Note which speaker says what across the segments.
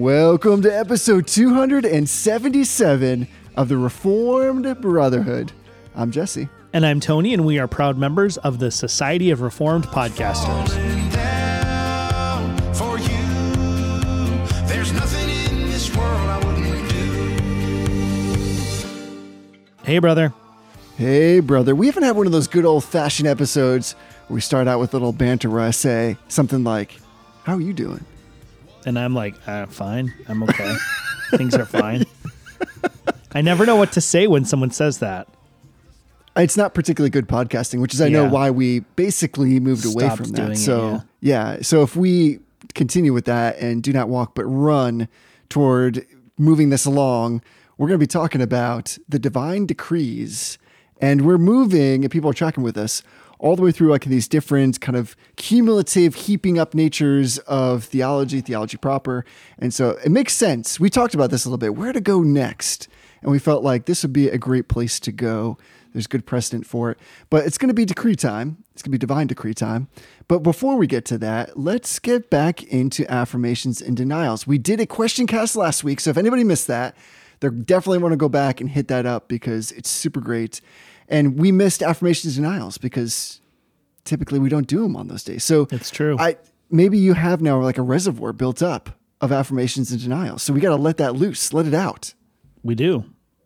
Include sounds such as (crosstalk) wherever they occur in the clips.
Speaker 1: Welcome to episode 277 of the Reformed Brotherhood. I'm Jesse.
Speaker 2: And I'm Tony, and we are proud members of the Society of Reformed Podcasters.
Speaker 3: down for you. There's nothing in this world I wouldn't do.
Speaker 2: Hey, brother.
Speaker 1: Hey, brother. We haven't had one of those good old fashioned episodes where we start out with a little banter where I say something like, How are you doing?
Speaker 2: And I'm like, uh, fine. I'm okay. Things are fine. (laughs) I never know what to say when someone says that.
Speaker 1: It's not particularly good podcasting, which is, I know,
Speaker 2: Yeah.
Speaker 1: why we basically moved away
Speaker 2: Stopped
Speaker 1: from
Speaker 2: doing
Speaker 1: that.
Speaker 2: it,
Speaker 1: So, yeah. So, if we continue with that and do not walk but run toward moving this along, we're going to be talking about the divine decrees. And we're moving, and people are tracking with us, all the way through like these different kind of cumulative heaping up natures of theology, theology proper. And so it makes sense. We talked about this a little bit, where to go next. And we felt like this would be a great place to go. There's good precedent for it. But it's going to be decree time. It's going to be divine decree time. But before we get to that, let's get back into affirmations and denials. We did a question cast last week. So if anybody missed that, they're definitely want to go back and hit that up because it's super great. And we missed affirmations and denials because typically we don't do them on those days. So
Speaker 2: It's true.
Speaker 1: I maybe you have now like a reservoir built up of affirmations and denials. So we got to let that loose, let it out.
Speaker 2: We do.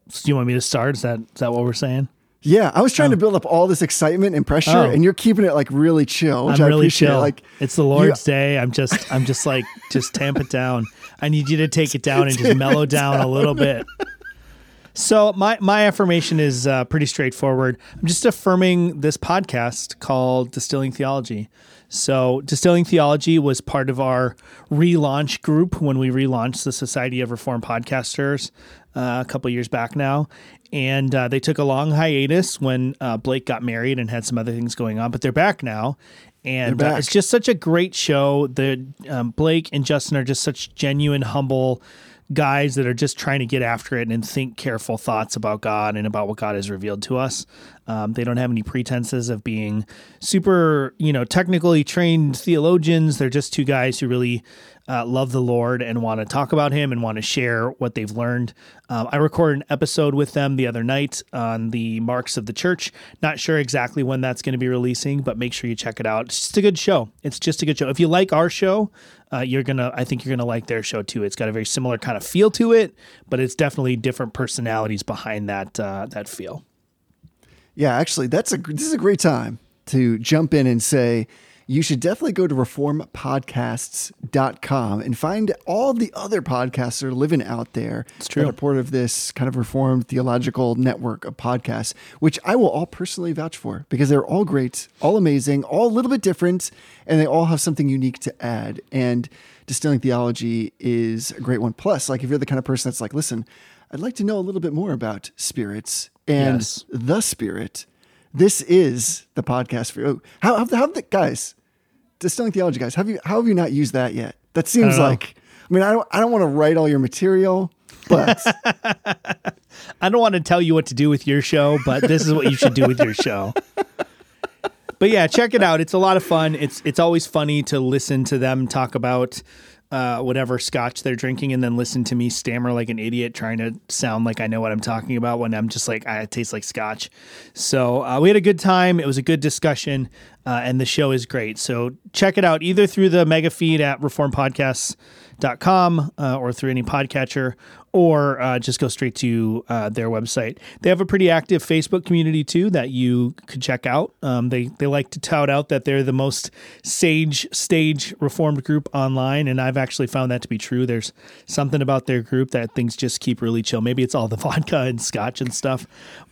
Speaker 2: So do you want me to start? Is that is that what we're saying?
Speaker 1: Yeah, I was trying to oh. build up all this excitement and pressure,
Speaker 2: Oh.
Speaker 1: and you're keeping it like really chill,
Speaker 2: I'm
Speaker 1: I
Speaker 2: really chill.
Speaker 1: Like
Speaker 2: it's the Lord's day. I'm just I'm just like just tamp it down. I need you to take it down and just mellow down a little (laughs) bit. So my my affirmation is uh, pretty straightforward. I'm just affirming this podcast called Distilling Theology. So Distilling Theology was part of our relaunch group when we relaunched the Society of Reformed Podcasters uh, a couple years back now, and uh, they took a long hiatus when uh, Blake got married and had some other things going on, but they're back now. And uh, it's just such a great show. The um, Blake and Justin are just such genuine, humble guys that are just trying to get after it and think careful thoughts about God and about what God has revealed to us. Um, they don't have any pretenses of being super, you know, technically trained theologians. They're just two guys who really uh, love the Lord and want to talk about Him and want to share what they've learned. Um, I recorded an episode with them the other night on the marks of the church. Not sure exactly when that's going to be releasing, but make sure you check it out. It's just a good show. It's just a good show. If you like our show, uh, you're gonna. I think you're gonna like their show too. It's got a very similar kind of feel to it, but it's definitely different personalities behind that uh, that feel.
Speaker 1: Yeah, actually, that's a this is a great time to jump in and say you should definitely go to reformpodcasts.com and find all the other podcasts that are living out there it's
Speaker 2: true.
Speaker 1: that are part of this kind of reformed theological network of podcasts, which I will all personally vouch for because they're all great, all amazing, all a little bit different, and they all have something unique to add. And distilling theology is a great one. Plus, like if you're the kind of person that's like, listen, I'd like to know a little bit more about spirits and
Speaker 2: Yes.
Speaker 1: the spirit. This is the podcast for you. Oh, how have how the guys, distilling theology guys, have you how have you not used that yet? That seems
Speaker 2: don't
Speaker 1: like I mean I don't I don't want to write all your material, but (laughs)
Speaker 2: I don't want to tell you what to do with your show, but this is what you should do with your show. But yeah, check it out. It's a lot of fun. It's it's always funny to listen to them talk about uh, whatever scotch they're drinking, and then listen to me stammer like an idiot, trying to sound like I know what I'm talking about when I'm just like, I taste like scotch. So uh, we had a good time. It was a good discussion, uh, and the show is great. So check it out either through the mega feed at reformpodcasts.com uh, or through any podcatcher or uh, just go straight to uh, their website. They have a pretty active Facebook community too that you could check out. Um, they they like to tout out that they're the most sage stage reformed group online, and I've actually found that to be true. There's something about their group that things just keep really chill. Maybe it's all the (laughs) vodka and scotch and stuff,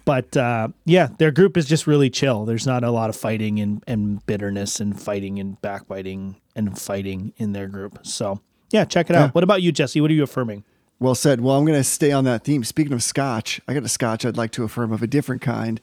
Speaker 2: but uh, yeah, their group is just really chill. There's not a lot of fighting and, and bitterness and fighting and backbiting and fighting in their group. So yeah, check it out. What about you, Jesse? What are you affirming?
Speaker 1: well said. Well, I'm going to stay on that theme. Speaking of scotch, I got a scotch I'd like to affirm of a different kind,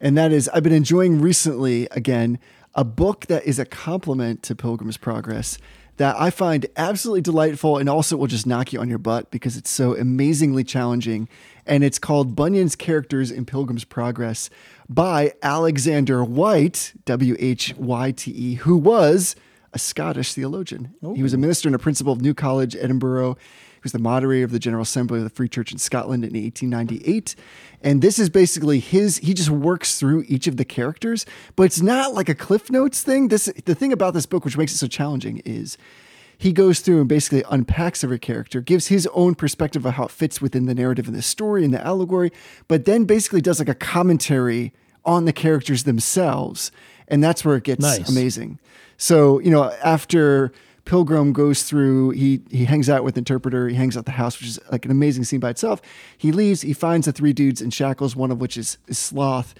Speaker 1: and that is I've been enjoying recently again a book that is a complement to Pilgrim's Progress that I find absolutely delightful and also will just knock you on your butt because it's so amazingly challenging. And it's called Bunyan's Characters in Pilgrim's Progress by Alexander Whyte, W H Y T E, who was a Scottish theologian. He was a oh. minister and a principal of New College, Edinburgh. He was the moderator of the General Assembly of the Free Church in Scotland in 1898. And this is basically his, he just works through each of the characters, but it's not like a Cliff Notes thing. This, the thing about this book, which makes it so challenging, is he goes through and basically unpacks every character, gives his own perspective of how it fits within the narrative and the story and the allegory, but then basically does like a commentary on the characters themselves. And that's where it gets
Speaker 2: Nice.
Speaker 1: amazing. So, you know, after Pilgrim goes through, he he hangs out with Interpreter, he hangs out the house, which is like an amazing scene by itself. He leaves, he finds the three dudes in shackles, one of which is, is Sloth.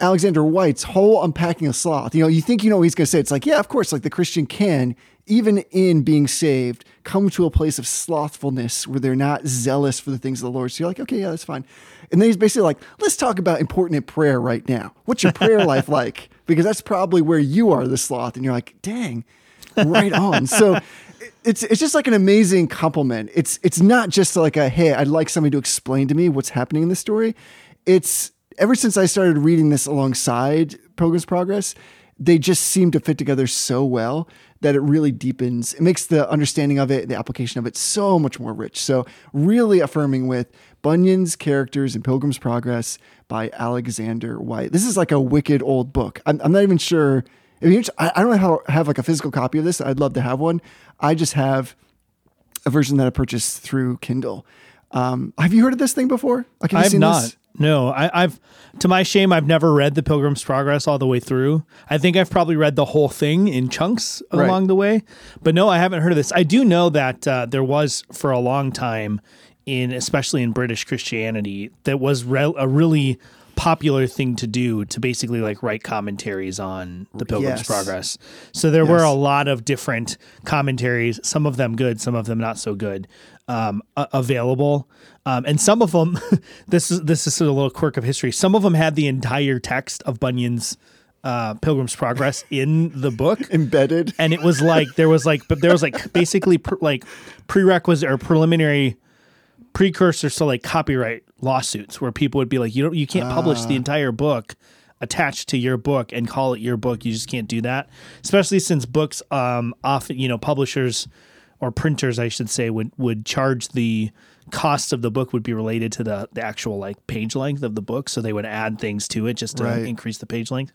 Speaker 1: Alexander Whyte's whole unpacking of sloth. You know, you think you know what he's going to say. It's like, yeah, of course, like the Christian can, even in being saved, come to a place of slothfulness where they're not zealous for the things of the Lord. So you're like, okay, yeah, that's fine. And then he's basically like, let's talk about important prayer right now. What's your prayer (laughs) life like? Because that's probably where you are, the sloth. And you're like, dang, right on. So it's it's just like an amazing complement. It's it's not just like a hey, I'd like somebody to explain to me what's happening in the story. It's ever since I started reading this alongside Pilgrim's Progress, they just seem to fit together so well that it really deepens. It makes the understanding of it, the application of it, so much more rich. So really affirming with Bunyan's characters in Pilgrim's Progress by Alexander Whyte. This is like a wicked old book. I'm, I'm not even sure. I, mean, I I don't have, have like a physical copy of this. I'd love to have one. I just have a version that I purchased through Kindle. Um, have you heard of this thing before? Like, have
Speaker 2: I've not.
Speaker 1: this?
Speaker 2: No, I, I've to my shame, I've never read the Pilgrim's Progress all the way through. I think I've probably read the whole thing in chunks
Speaker 1: Right.
Speaker 2: along the way, but no, I haven't heard of this. I do know that uh, there was for a long time in, especially in British Christianity, that was re- a really popular thing to do to basically like write commentaries on the Pilgrim's
Speaker 1: Yes.
Speaker 2: Progress. So there were a lot of different commentaries, some of them good, some of them not so good, um, a- available. Um, and some of them, (laughs) this is this is sort of a little quirk of history. Some of them had the entire text of Bunyan's uh, Pilgrim's Progress (laughs) in the book,
Speaker 1: Embedded.
Speaker 2: and it was like there was like, but there was like basically pr- like prerequisite or preliminary precursors to like copyright lawsuits where people would be like, you don't, you can't publish the entire book attached to your book and call it your book. You just can't do that. Especially since books, um, often, you know, publishers or printers, I should say, would, would charge the cost of the book would be related to the, the actual like page length of the book. So they would add things to it just to
Speaker 1: Right.
Speaker 2: increase the page length.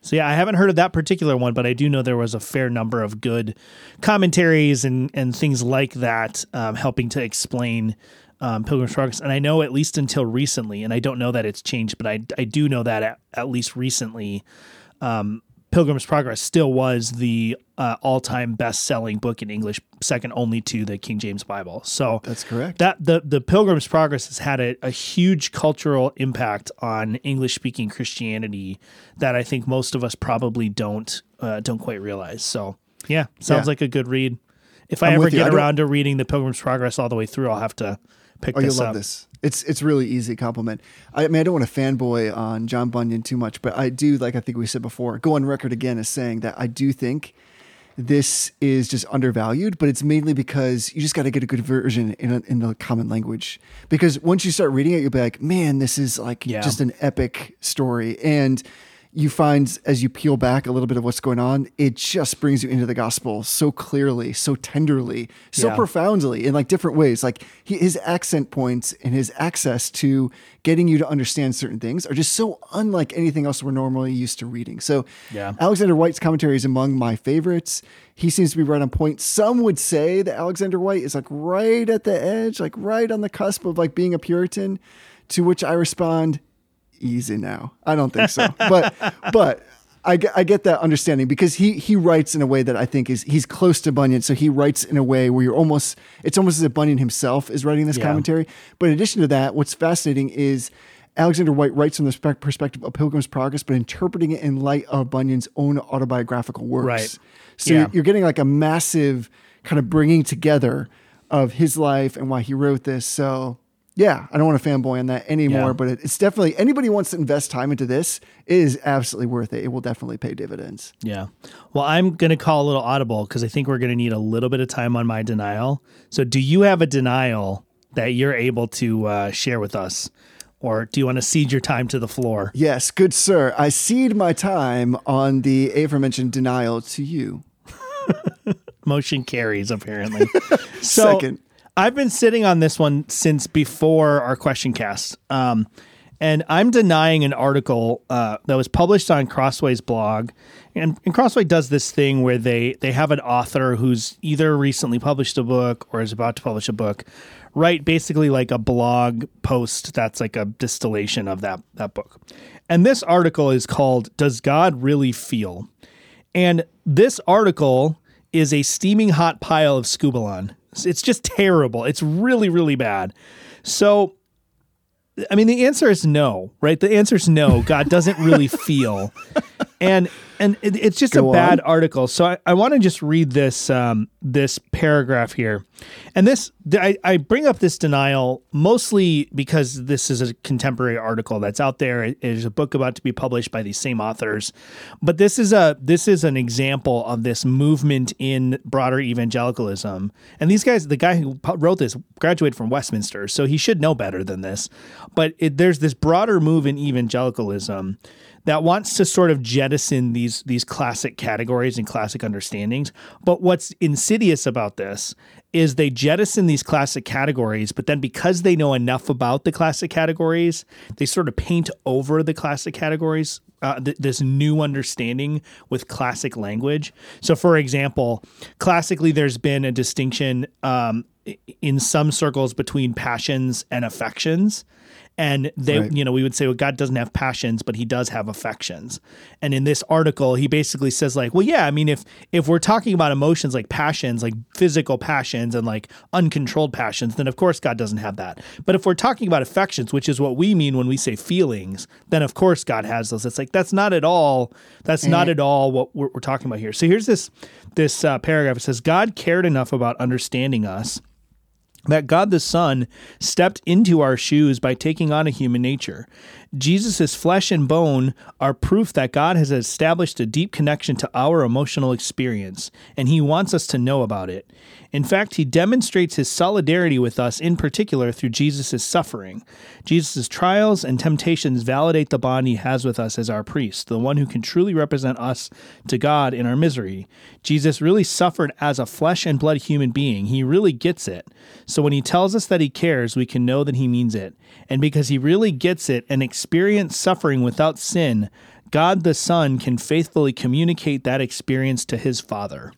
Speaker 2: So yeah, I haven't heard of that particular one, but I do know there was a fair number of good commentaries and and things like that um, helping to explain um, Pilgrim's Progress. And I know at least until recently, and I don't know that it's changed, but I I do know that at, at least recently, um, Pilgrim's Progress still was the uh, all time best selling book in English, second only to the King James Bible. So
Speaker 1: That's correct.
Speaker 2: that the the Pilgrim's Progress has had a, a huge cultural impact on English speaking Christianity that I think most of us probably don't uh, don't quite realize. So yeah, sounds
Speaker 1: Yeah.
Speaker 2: like a good read. If I
Speaker 1: I'm
Speaker 2: ever.
Speaker 1: I
Speaker 2: get around to reading the Pilgrim's Progress all the way through, I'll have to pick
Speaker 1: Oh, you'll
Speaker 2: this
Speaker 1: love
Speaker 2: up.
Speaker 1: this. It's it's really easy compliment. I mean, I don't want to fanboy on John Bunyan too much, but I do, like I think we said before, go on record again as saying that I do think this is just undervalued, but it's mainly because you just got to get a good version in, a, in the common language. Because once you start reading it, you'll be like, man, this is like
Speaker 2: Yeah.
Speaker 1: just an epic story. And you find as you peel back a little bit of what's going on, it just brings you into the gospel so clearly, so tenderly, so
Speaker 2: Yeah.
Speaker 1: profoundly in like different ways. Like he, his accent points and his access to getting you to understand certain things are just so unlike anything else we're normally used to reading. So
Speaker 2: Yeah.
Speaker 1: Alexander Whyte's commentary is among my favorites. He seems to be right on point. Some would say that Alexander Whyte is like right at the edge, like right on the cusp of like being a Puritan, to which I respond, easy now. I don't think so. but (laughs) but I get, I get that understanding because he he writes in a way that I think is he's close to Bunyan. So he writes in a way where you're almost it's almost as if Bunyan himself is writing this
Speaker 2: Yeah.
Speaker 1: commentary. But in addition to that, what's fascinating is Alexander Whyte writes from the perspective of Pilgrim's Progress, but interpreting it in light of Bunyan's own autobiographical works.
Speaker 2: Right.
Speaker 1: So
Speaker 2: Yeah.
Speaker 1: you're, you're getting like a massive kind of bringing together of his life and why he wrote this. So yeah, I don't want to fanboy on that anymore,
Speaker 2: Yeah.
Speaker 1: but it, it's definitely anybody who wants to invest time into this it is absolutely worth it. It will definitely pay dividends.
Speaker 2: Yeah. Well, I'm going to call a little audible because I think we're going to need a little bit of time on my denial. So, do you have a denial that you're able to uh, share with us? Or do you want to cede your time to the floor?
Speaker 1: Yes, good sir. I cede my time on the aforementioned denial to you. (laughs)
Speaker 2: Motion carries, apparently. (laughs) so,
Speaker 1: Second.
Speaker 2: I've been sitting on this one since before our question cast. Um, and I'm denying an article uh, that was published on Crossway's blog. And, and Crossway does this thing where they, they have an author who's either recently published a book or is about to publish a book write basically like a blog post that's like a distillation of that, that book. And this article is called Does God Really Feel? And this article is a steaming hot pile of scubalon. It's just terrible. It's really, really bad. So, I mean, the answer is no, right? The answer is no. God doesn't really feel. And and it, it's just
Speaker 1: Go
Speaker 2: a bad
Speaker 1: on.
Speaker 2: article. So I, I want to just read this um, this paragraph here, and this I, I bring up this denial mostly because this is a contemporary article that's out there. It is a book about to be published by these same authors, but this is a this is an example of this movement in broader evangelicalism. And these guys, the guy who wrote this graduated from Westminster, so he should know better than this. But it, there's this broader move in evangelicalism that wants to sort of jettison these these classic categories and classic understandings. But what's insidious about this is they jettison these classic categories, but then because they know enough about the classic categories, they sort of paint over the classic categories uh, th- this new understanding with classic language. So, for example, classically, there's been a distinction um, in some circles between passions and affections. And they,
Speaker 1: Right.
Speaker 2: you know, we would say, well, God doesn't have passions, but he does have affections. And in this article, he basically says, like, well, yeah, I mean, if if we're talking about emotions like passions, like physical passions and like uncontrolled passions, then of course God doesn't have that. But if we're talking about affections, which is what we mean when we say feelings, then of course God has those. It's like that's not at all. That's not at all what we're, we're talking about here. So here's this this uh, paragraph. It says God cared enough about understanding us that God the Son stepped into our shoes by taking on a human nature. Jesus' flesh and bone are proof that God has established a deep connection to our emotional experience, and He wants us to know about it. In fact, He demonstrates His solidarity with us, in particular through Jesus' suffering. Jesus' trials and temptations validate the bond He has with us as our priest, the one who can truly represent us to God in our misery. Jesus really suffered as a flesh and blood human being. He really gets it. So when he tells us that he cares, we can know that he means it. And because he really gets it and experienced suffering without sin, God the Son can faithfully communicate that experience to his Father.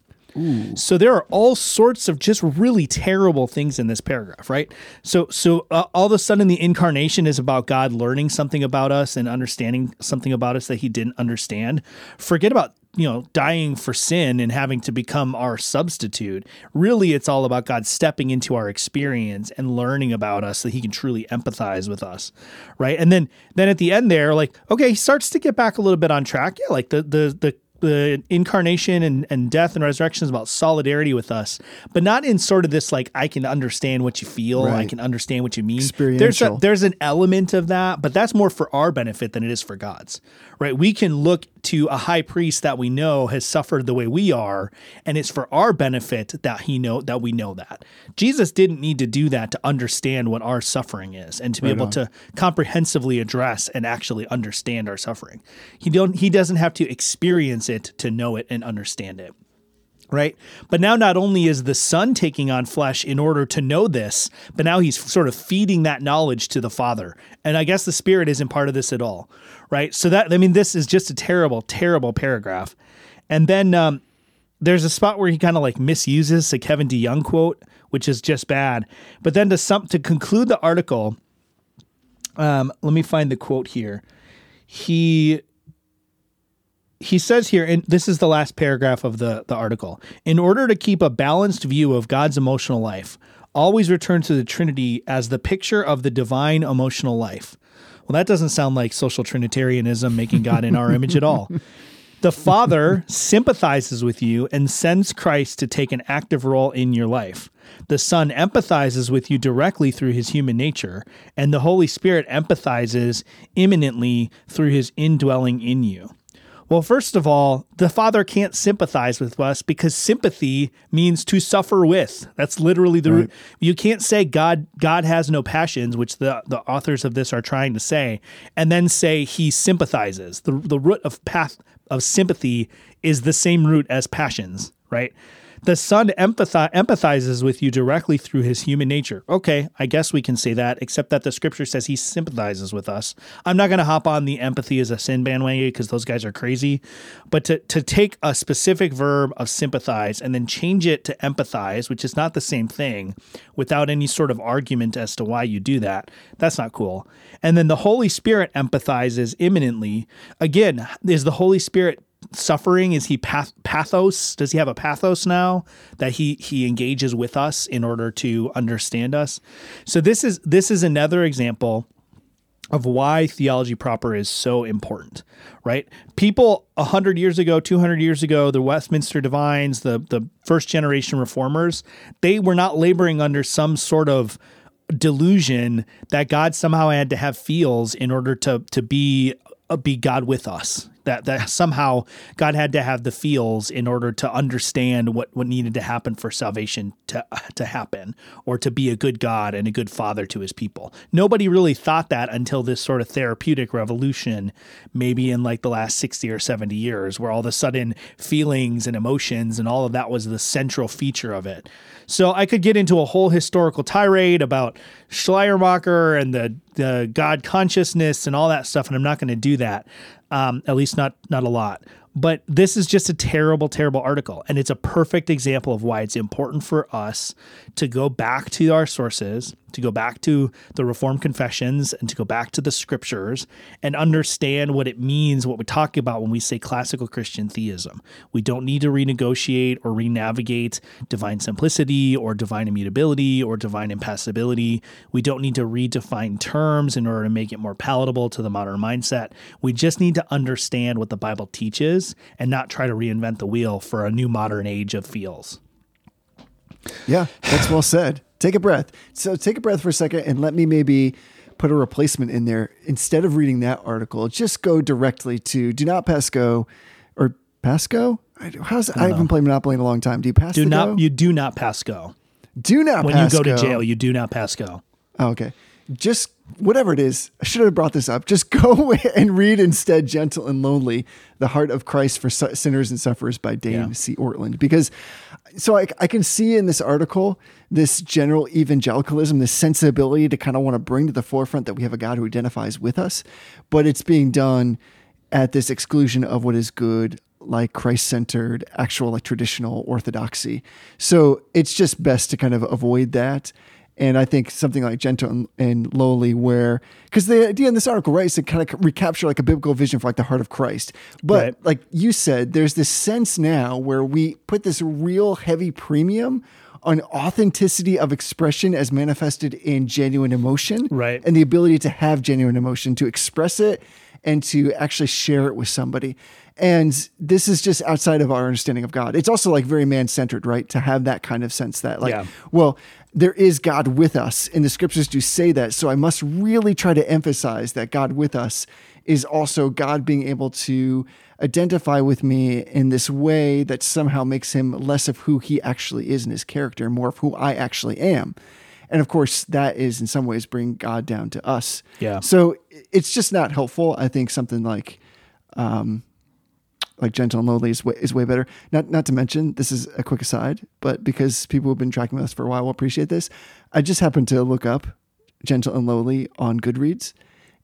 Speaker 2: So there are all sorts of just really terrible things in this paragraph, right? So so uh, all of a sudden the incarnation is about God learning something about us and understanding something about us that he didn't understand. Forget about you know dying for sin and having to become our substitute. Really it's all about God stepping into our experience and learning about us so he can truly empathize with us, right? And then then at the end there like okay, he starts to get back a little bit on track. Yeah, like the the the the incarnation and, and death and resurrection is about solidarity with us, but not in sort of this like I can understand what you feel, I can understand what you mean. There's a, there's an element of that, but that's more for our benefit than it is for God's. Right? We can look to a high priest that we know has suffered the way we are, and it's for our benefit that he know that we know that. Jesus didn't need to do that to understand what our suffering is and to be
Speaker 1: Right
Speaker 2: able
Speaker 1: on.
Speaker 2: to comprehensively address and actually understand our suffering. He don't he doesn't have to experience it to know it and understand it right? But now not only is the son taking on flesh in order to know this, but now he's sort of feeding that knowledge to the father. And I guess the spirit isn't part of this at all, right? So that I mean this is just a terrible terrible paragraph. And then um there's a spot where he kind of like misuses a Kevin DeYoung quote, which is just bad. But then to some to conclude the article, um, let me find the quote here. He he says here, and this is the last paragraph of the, the article in order to keep a balanced view of God's emotional life, always return to the Trinity as the picture of the divine emotional life. Well, that doesn't sound like social Trinitarianism making God in our image at all. The Father sympathizes with you and sends Christ to take an active role in your life. The Son empathizes with you directly through his human nature, and the Holy Spirit empathizes immanently through his indwelling in you. Well, first of all, the Father can't sympathize with us because sympathy means to suffer with. That's literally the root. You can't say God God has no passions, which the, the authors of this are trying to say, and then say he sympathizes. The the root of path of sympathy is the same root as passions, right? The Son empathize, empathizes with you directly through his human nature. Okay, I guess we can say that, except that the scripture says he sympathizes with us. I'm not going to hop on the empathy as a sin bandwagon because those guys are crazy. But to, to take a specific verb of sympathize and then change it to empathize, which is not the same thing, without any sort of argument as to why you do that, that's not cool. And then the Holy Spirit empathizes immanently. Again, is the Holy Spirit suffering is he path- pathos does he have a pathos now that he he engages with us in order to understand us so this is this is another example of why theology proper is so important right people 100 years ago 200 years ago the westminster divines the the first generation reformers they were not laboring under some sort of delusion that god somehow had to have feels in order to to be uh, be God with us. That that somehow God had to have the feels in order to understand what what needed to happen for salvation to to happen, or to be a good God and a good Father to His people. Nobody really thought that until this sort of therapeutic revolution, maybe in like the last sixty or seventy years, where all of a sudden feelings and emotions and all of that was the central feature of it. So I could get into a whole historical tirade about Schleiermacher and the the God consciousness and all that stuff, and I'm not going to do that. Um, at least not not a lot. But this is just a terrible, terrible article. And it's a perfect example of why it's important for us to go back to our sources, to go back to the Reformed confessions, and to go back to the scriptures and understand what it means, what we talk about when we say classical Christian theism. We don't need to renegotiate or renavigate divine simplicity or divine immutability or divine impassibility. We don't need to redefine terms in order to make it more palatable to the modern mindset. We just need to understand what the Bible teaches and not try to reinvent the wheel for a new modern age of feels.
Speaker 1: Yeah, that's well said. Take a breath. So take a breath for a second and let me maybe put a replacement in there. Instead of reading that article, just go directly to do not pass go or pass go. I- How's I, haven't played Monopoly in a long time. Do you pass
Speaker 2: Do not
Speaker 1: go?
Speaker 2: you do not pass go.
Speaker 1: do not
Speaker 2: When you go to jail, you do not pass go.
Speaker 1: Oh, okay. Just whatever it is, I should have brought this up. Just (laughs) go and read instead Gentle and Lowly, The Heart of Christ for Sinners and Sufferers by Dane
Speaker 2: Yeah.
Speaker 1: C. Ortlund. Because so I, I can see in this article this general evangelicalism, this sensibility to kind of want to bring to the forefront that we have a God who identifies with us, but it's being done at this exclusion of what is good, like Christ centered, actual, like traditional orthodoxy. So it's just best to kind of avoid that. And I think something like gentle and, and lowly, where because the idea in this article, right, is to kind of recapture like a biblical vision for like the heart of Christ. But
Speaker 2: Right.
Speaker 1: like you said, there's this sense now where we put this real heavy premium on authenticity of expression as manifested in genuine emotion,
Speaker 2: Right.
Speaker 1: and the ability to have genuine emotion, to express it, and to actually share it with somebody. And this is just outside of our understanding of God. It's also like very man centered, right? To have that kind of sense that, like,
Speaker 2: Yeah.
Speaker 1: well, there is God with us, and the scriptures do say that. So I must really try to emphasize that God with us is also God being able to identify with me in this way that somehow makes him less of who he actually is in his character, more of who I actually am. And of course, that is in some ways bring God down to us.
Speaker 2: Yeah.
Speaker 1: So it's just not helpful. I think something like, um, like gentle and lowly is way, is way better. Not not to mention this is a quick aside, but because people who've been tracking with us for a while will appreciate this. I just happened to look up gentle and lowly on Goodreads,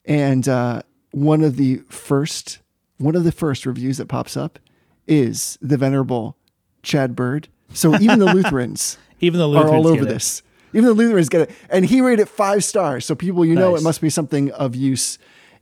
Speaker 1: and uh, one of the first one of the first reviews that pops up is the venerable Chad Bird. So even the (laughs) Lutherans
Speaker 2: Even the Lutherans are
Speaker 1: all over this. Even the Lutherans get it, and he rated it five stars. So people, you know, it must be something of use.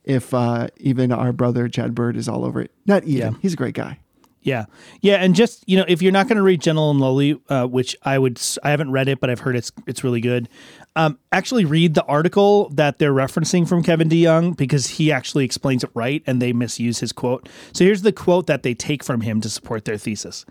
Speaker 1: If uh, even our brother Chad Bird is all over it, not even.
Speaker 2: Yeah.
Speaker 1: He's a great guy.
Speaker 2: Yeah, yeah, and just you know, if you're not going to read Gentle and Lowly, uh, which I would, I haven't read it, but I've heard it's it's really good. Um, actually, read the article that they're referencing from Kevin DeYoung because he actually explains it right, and they misuse his quote. So here's the quote that they take from him to support their thesis.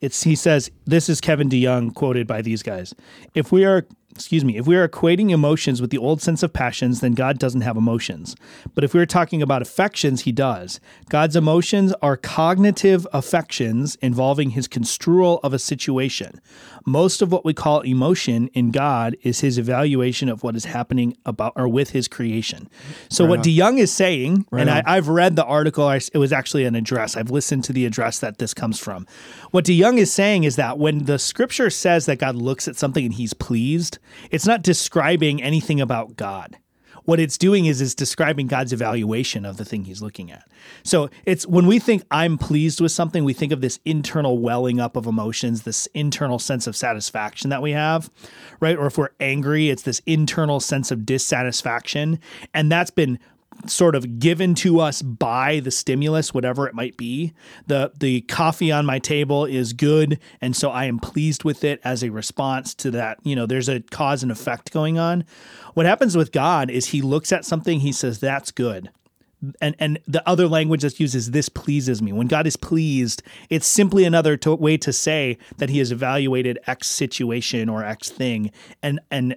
Speaker 2: It's he says, "This is Kevin DeYoung quoted by these guys. If we are excuse me, if we are equating emotions with the old sense of passions, then God doesn't have emotions. But if we are talking about affections, he does. God's emotions are cognitive affections involving his construal of a situation. Most of what we call emotion in God is his evaluation of what is happening about or with his creation. So what DeYoung is saying, and I, I've read the article, I, it was actually an address. I've listened to the address that this comes from. What DeYoung is saying is that when the scripture says that God looks at something and he's pleased, it's not describing anything about God. What it's doing is is describing God's evaluation of the thing he's looking at. So it's when we think I'm pleased with something, we think of this internal welling up of emotions, this internal sense of satisfaction that we have, right? Or if we're angry, it's this internal sense of dissatisfaction. And that's been sort of given to us by the stimulus whatever it might be the the coffee on my table is good and so i am pleased with it as a response to that. You know there's a cause and effect going on. What happens with god is he looks at something he says that's good. And and the other language that's used is this pleases me. When God is pleased, it's simply another to, way to say that He has evaluated X situation or X thing, and and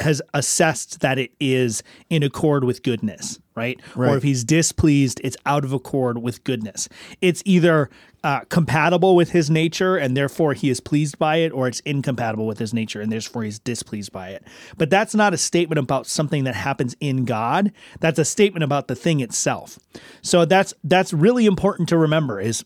Speaker 2: has assessed that it is in accord with goodness, right? Or if He's displeased, it's out of accord with goodness. It's either uh, compatible with His nature, and therefore He is pleased by it, or it's incompatible with His nature, and therefore He's displeased by it. But that's not a statement about something that happens in God. That's a statement about the thing itself. So that's that's really important to remember. Is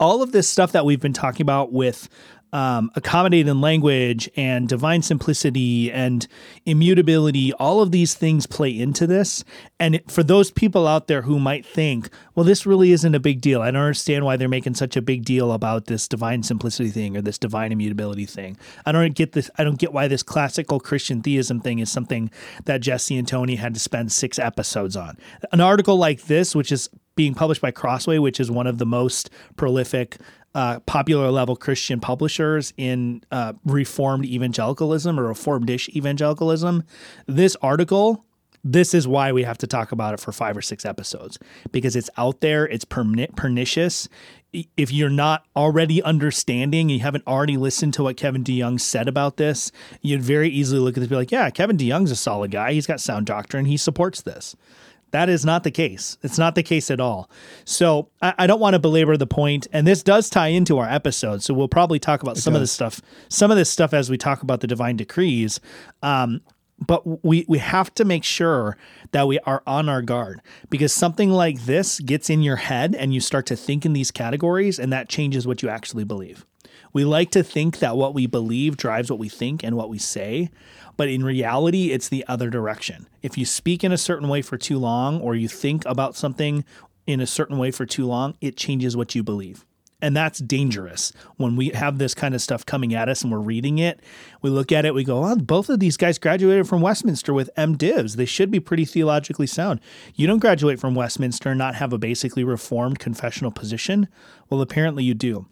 Speaker 2: all of this stuff that we've been talking about with um, accommodating language and divine simplicity and immutability, all of these things play into this. And for those people out there who might think, well, this really isn't a big deal. I don't understand why they're making such a big deal about this divine simplicity thing or this divine immutability thing. I don't get this. I don't get why this classical Christian theism thing is something that Jesse and Tony had to spend six episodes on. An article like this, which is being published by Crossway, which is one of the most prolific, uh, popular level Christian publishers in uh, Reformed evangelicalism or Reformed-ish evangelicalism. This article, this is why we have to talk about it for five or six episodes because it's out there, it's perni- pernicious. If you're not already understanding, you haven't already listened to what Kevin DeYoung said about this, you'd very easily look at this and be like, yeah, Kevin DeYoung's a solid guy. He's got sound doctrine. He supports this. That is not the case. It's not the case at all. So I, I don't want to belabor the point, and this does tie into our episode. So we'll probably talk about some of this stuff, some of this stuff as we talk about the divine decrees. Um, but we we have to make sure that we are on our guard because something like this gets in your head and you start to think in these categories, and that changes what you actually believe. We like to think that what we believe drives what we think and what we say, but in reality, it's the other direction. If you speak in a certain way for too long or you think about something in a certain way for too long, it changes what you believe. And that's dangerous when we have this kind of stuff coming at us and we're reading it. We look at it, we go, oh, both of these guys graduated from Westminster with MDivs. They should be pretty theologically sound. You don't graduate from Westminster and not have a basically reformed confessional position. Well, apparently you do.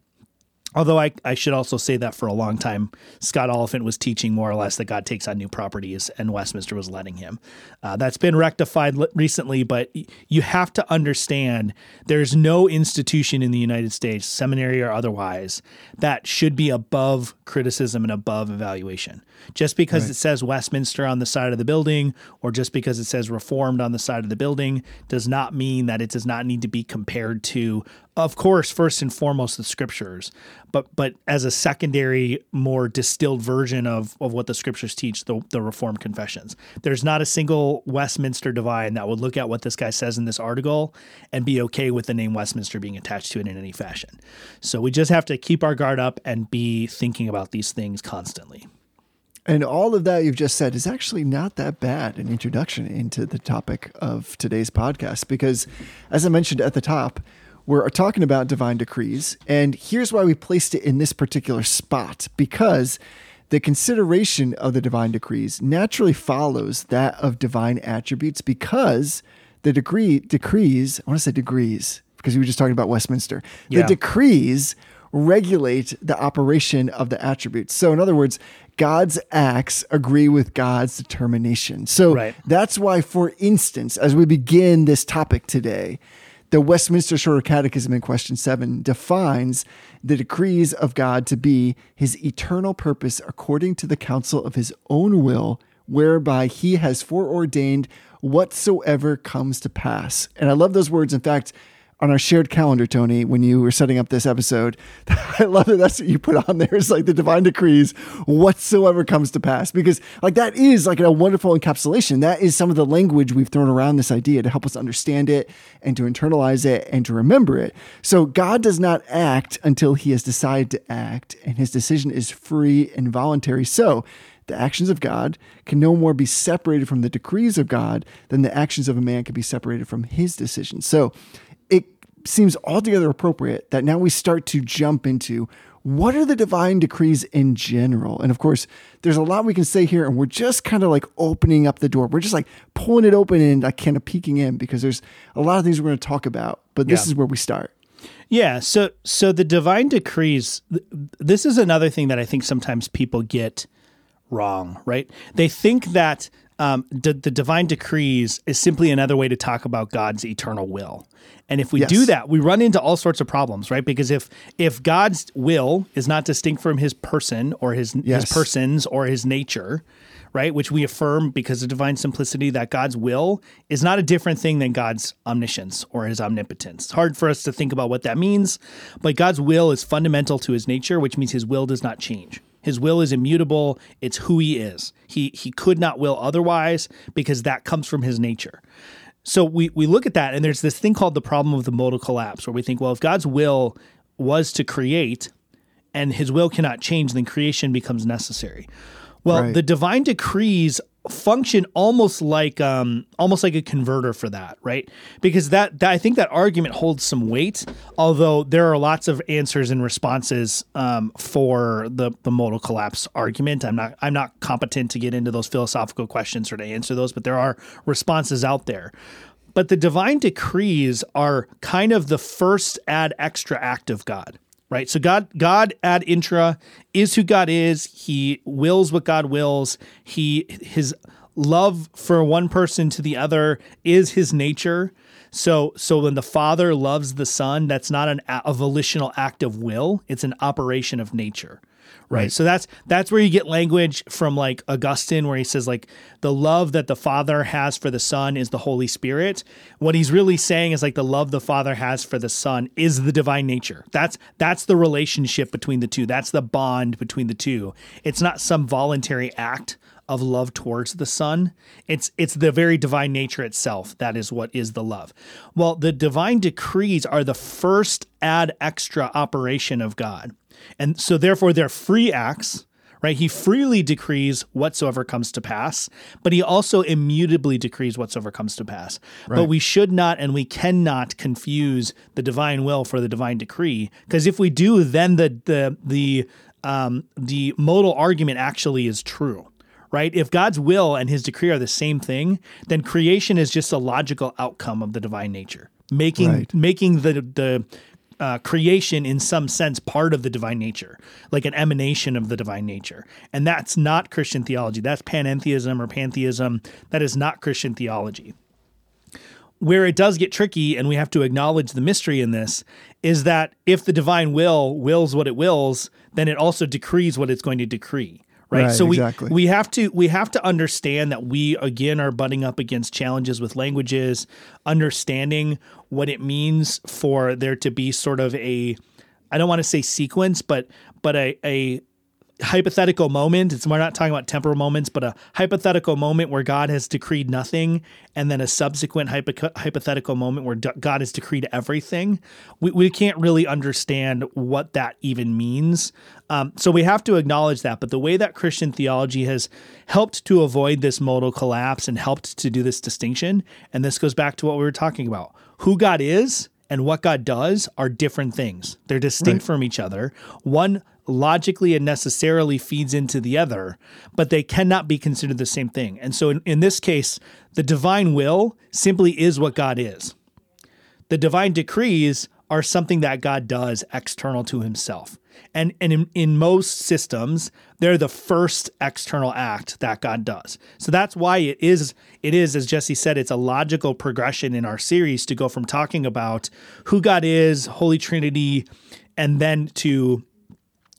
Speaker 2: Although I, I should also say that for a long time, Scott Oliphint was teaching more or less that God takes on new properties, and Westminster was letting him. Uh, that's been rectified recently, but y- you have to understand there's no institution in the United States, seminary or otherwise, that should be above criticism and above evaluation. Just because it says Westminster on the side of the building, or just because it says Reformed on the side of the building, does not mean that it does not need to be compared to of course, first and foremost, the scriptures, but but as a secondary, more distilled version of, of what the scriptures teach, the, the Reformed confessions. There's not a single Westminster divine that would look at what this guy says in this article and be okay with the name Westminster being attached to it in any fashion. So we just have to keep our guard up and be thinking about these things constantly.
Speaker 1: And all of that you've just said is actually not that bad an introduction into the topic of today's podcast because, as I mentioned at the top, we're talking about divine decrees. And here's why we placed it in this particular spot because the consideration of the divine decrees naturally follows that of divine attributes because the degree decrees, I want to say degrees because we were just talking about Westminster.
Speaker 2: Yeah.
Speaker 1: The decrees regulate the operation of the attributes. So, in other words, God's acts agree with God's determination. So,
Speaker 2: Right.
Speaker 1: that's why, for instance, as we begin this topic today, The Westminster Shorter Catechism in question seven defines the decrees of God to be his eternal purpose according to the counsel of his own will, whereby he has foreordained whatsoever comes to pass. And I love those words. In fact, on our shared calendar, Tony, when you were setting up this episode, (laughs) I love that that's what you put on there. It's like the divine decrees, whatsoever comes to pass. Because like that is like a wonderful encapsulation. That is some of the language we've thrown around this idea to help us understand it and to internalize it and to remember it. So God does not act until he has decided to act, and his decision is free and voluntary. So the actions of God can no more be separated from the decrees of God than the actions of a man can be separated from his decisions. So seems altogether appropriate that now we start to jump into what are the divine decrees in general? And of course, there's a lot we can say here, and we're just kind of like opening up the door. We're just like pulling it open and like kind of peeking in because there's a lot of things we're going to talk about. But this
Speaker 2: Yeah.
Speaker 1: is where we start.
Speaker 2: Yeah, so so the divine decrees th- this is another thing that I think sometimes people get wrong, right? They think that um, d- the divine decrees is simply another way to talk about God's eternal will. And if we
Speaker 1: Yes.
Speaker 2: do that, we run into all sorts of problems, right? Because if if God's will is not distinct from his person or his
Speaker 1: Yes.
Speaker 2: his persons or his nature, right? Which we affirm because of divine simplicity that God's will is not a different thing than God's omniscience or his omnipotence. It's hard for us to think about what that means, but God's will is fundamental to his nature, which means his will does not change. His will is immutable. It's who he is. He he could not will otherwise because that comes from his nature. So we we look at that and there's this thing called the problem of the modal collapse where we think, well, if God's will was to create and his will cannot change, then creation becomes necessary. Well,
Speaker 1: Right.
Speaker 2: the divine decrees function almost like um almost like a converter for that, right? Because that, that I think that argument holds some weight, although there are lots of answers and responses um, for the the modal collapse argument. I'm not I'm not competent to get into those philosophical questions or to answer those, but there are responses out there. But the divine decrees are kind of the first ad extra act of God, right? So God, God ad intra is who God is. He wills what God wills. He his love for one person to the other is his nature. So so when the Father loves the Son, that's not an, a volitional act of will. It's an operation of nature. Right. So that's that's where you get language from like Augustine where he says like the love that the Father has for the Son is the Holy Spirit. What he's really saying is like the love the Father has for the Son is the divine nature. That's that's the relationship between the two. That's the bond between the two. It's not some voluntary act of love towards the Son. It's it's the very divine nature itself that is what is the love. Well, the divine decrees are the first ad extra operation of God. And so therefore they're free acts, right? He freely decrees whatsoever comes to pass, but he also immutably decrees whatsoever comes to pass. But we should not and we cannot confuse the divine will for the divine decree, because if we do, then the the the um, the modal argument actually is true right? If God's will and his decree are the same thing, then creation is just a logical outcome of the divine nature, making
Speaker 1: Right.
Speaker 2: making the the uh, creation in some sense part of the divine nature, like an emanation of the divine nature. And that's not Christian theology. That's panentheism or pantheism. That is not Christian theology where it does get tricky and we have to acknowledge the mystery in this is that if the divine will wills what it wills then it also decrees what it's going to decree right,
Speaker 1: Right,
Speaker 2: so we
Speaker 1: exactly.
Speaker 2: we have to we have to understand that we again are butting up against challenges with languages understanding what it means for there to be sort of a I don't want to say sequence but but a a hypothetical moment. It's we're not talking about temporal moments, but a hypothetical moment where God has decreed nothing, and then a subsequent hypo- hypothetical moment where d- God has decreed everything. We, we can't really understand what that even means. Um, so we have to acknowledge that. But the way that Christian theology has helped to avoid this modal collapse and helped to do this distinction, and this goes back to what we were talking about: who God is and what God does are different things. They're distinct from each other. One logically and necessarily feeds into the other, but they cannot be considered the same thing. And so in, in this case, the divine will simply is what God is. The divine decrees are something that God does external to himself. And and in, in most systems, they're the first external act that God does. So that's why it is it is, as Jesse said, it's a logical progression in our series to go from talking about who God is, Holy Trinity, and then to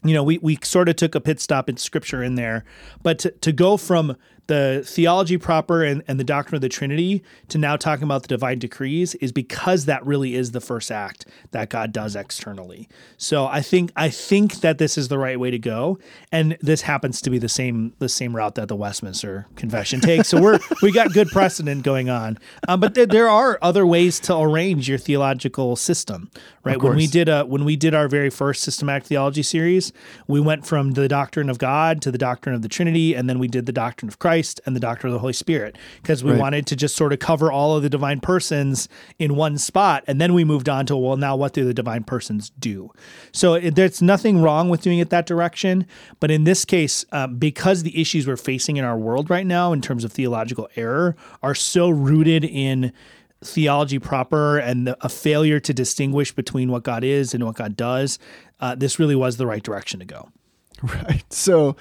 Speaker 2: you know, we, we sort of took a pit stop in scripture in there, but to, to go from the theology proper and, and the doctrine of the Trinity to now talking about the divine decrees is because that really is the first act that God does externally. So I think I think that this is the right way to go, and this happens to be the same the same route that the Westminster Confession takes. So we're (laughs) we got good precedent going on, um, but there, there are other ways to arrange your theological system, right? When we did a when we did our very first systematic theology series, we went from the doctrine of God to the doctrine of the Trinity, and then we did the doctrine of Christ and the doctrine of the Holy Spirit because we
Speaker 1: Right.
Speaker 2: wanted to just sort of cover all of the divine persons in one spot, and then we moved on to well, now what do the divine persons do? So it, there's nothing wrong with doing it that direction, but in this case, um, because the issues we're facing in our world right now in terms of theological error are so rooted in theology proper and the, a failure to distinguish between what God is and what God does, uh, this really was the right direction to go. (laughs)
Speaker 1: Right. So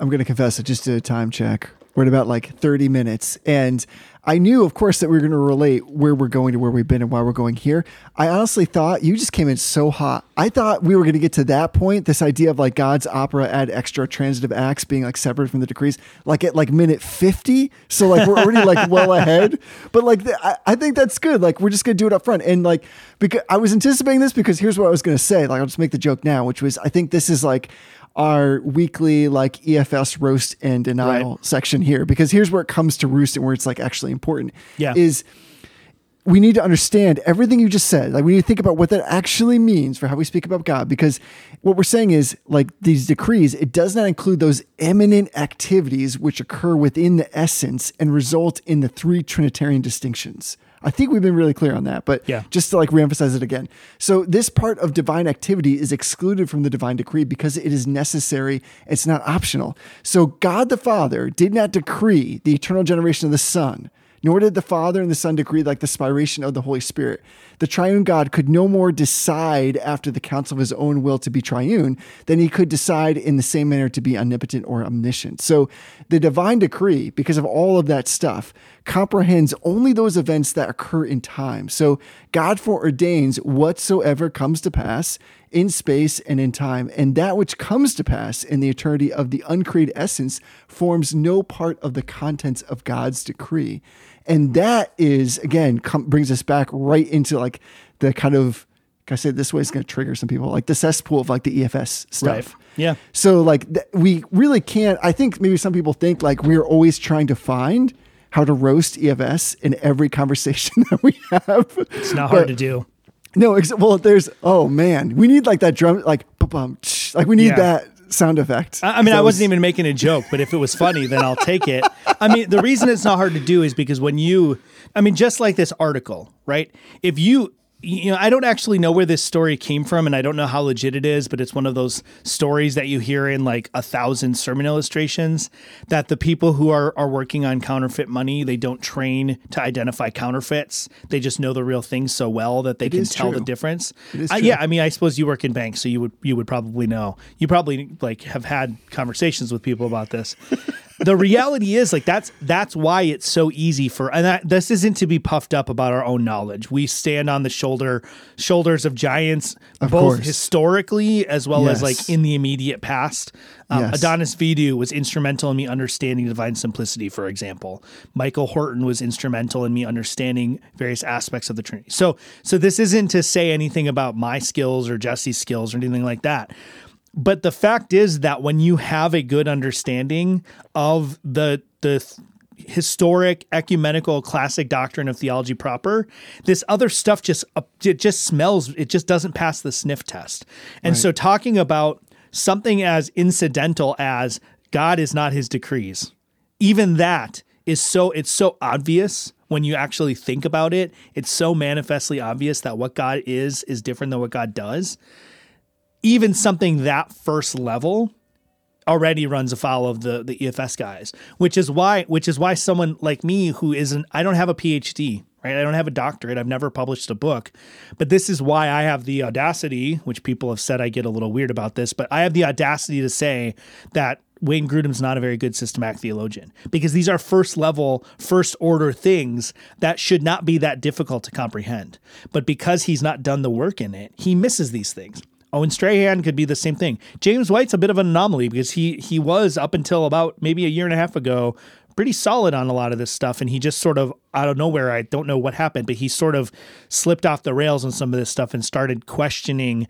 Speaker 1: I'm going to confess, I just did a time check. We're at about like 30 minutes. And I knew, of course, that we were going to relate where we're going to where we've been and why we're going here. I honestly thought you just came in so hot. I thought we were going to get to that point, this idea of like God's opera ad extra transitive acts being like separate from the decrees, like at like minute 50. So like we're already like well ahead. But like I, I think that's good. Like we're just going to do it up front. And like, because I was anticipating this because here's what I was going to say. Like I'll just make the joke now, which was I think this is like, our weekly like EFS roast and denial
Speaker 2: Right.
Speaker 1: section here because here's where it comes to roost and where it's like actually important.
Speaker 2: Yeah.
Speaker 1: Is we need to understand everything you just said. Like we need to think about what that actually means for how we speak about God. Because what we're saying is like these decrees, it does not include those immanent activities which occur within the essence and result in the three Trinitarian distinctions. I think we've been really clear on that, but
Speaker 2: Yeah.
Speaker 1: just to like reemphasize it again. So this part of divine activity is excluded from the divine decree because it is necessary. It's not optional. So God the Father did not decree the eternal generation of the Son, nor did the Father and the Son decree like the spiration of the Holy Spirit. The triune God could no more decide after the counsel of his own will to be triune than he could decide in the same manner to be omnipotent or omniscient. So the divine decree, because of all of that stuff, comprehends only those events that occur in time. So God foreordains whatsoever comes to pass in space and in time. And that which comes to pass in the eternity of the uncreated essence forms no part of the contents of God's decree. And that is, again, com- brings us back right into like the kind of, I say this way? is going to trigger some people, like the cesspool of like the EFS stuff.
Speaker 2: Yeah.
Speaker 1: So like th- we really can't. I think maybe some people think like we're always trying to find how to roast EFS in every conversation (laughs) that we have.
Speaker 2: It's not hard to do.
Speaker 1: No, ex- well, there's oh man, we need like that drum, like like we need
Speaker 2: Yeah.
Speaker 1: that sound effect.
Speaker 2: I I mean, I
Speaker 1: was-
Speaker 2: wasn't even making a joke, but if it was funny, then I'll take it. I mean, the reason it's not hard to do is because when you, I mean, just like this article, right? If you, you know, I don't actually know where this story came from, and I don't know how legit it is, but it's one of those stories that you hear in like a thousand sermon illustrations that the people who are are working on counterfeit money they don't train to identify counterfeits. They just know the real thing so well that they can
Speaker 1: is
Speaker 2: tell the difference.
Speaker 1: true.
Speaker 2: yeah, I mean, I suppose you work in banks, so you would you would probably know. You probably like have had conversations with people about this. The reality is like that's that's why it's so easy for and that, this isn't to be puffed up about our own knowledge. We stand on the shoulder shoulders of giants, both
Speaker 1: course.
Speaker 2: historically as well as like in the immediate past. Um,
Speaker 1: Yes.
Speaker 2: Adonis Vidu was instrumental in me understanding divine simplicity, for example. Michael Horton was instrumental in me understanding various aspects of the Trinity. So, so this isn't to say anything about my skills or Jesse's skills or anything like that. But the fact is that when you have a good understanding of the the historic ecumenical classic doctrine of theology proper this other stuff just uh, it just smells it just doesn't pass the sniff test. And so talking about something as incidental as god is not his decrees even that is so it's so obvious when you actually think about it. It's so manifestly obvious that what god is is different than what god does even something that first level already runs afoul of the the EFS guys, which is why which is why someone like me who isn't I don't have a PhD, right? I don't have a doctorate. I've never published a book. But this is why I have the audacity, which people have said I get a little weird about this, but I have the audacity to say that Wayne Grudem's not a very good systematic theologian because these are first level, first order things that should not be that difficult to comprehend. But because he's not done the work in it, he misses these things. Owen Strachan could be the same thing. James White's a bit of an anomaly because he he was up until about maybe a year and a half ago pretty solid on a lot of this stuff and he just sort of out of nowhere I don't know what happened but he sort of slipped off the rails on some of this stuff and started questioning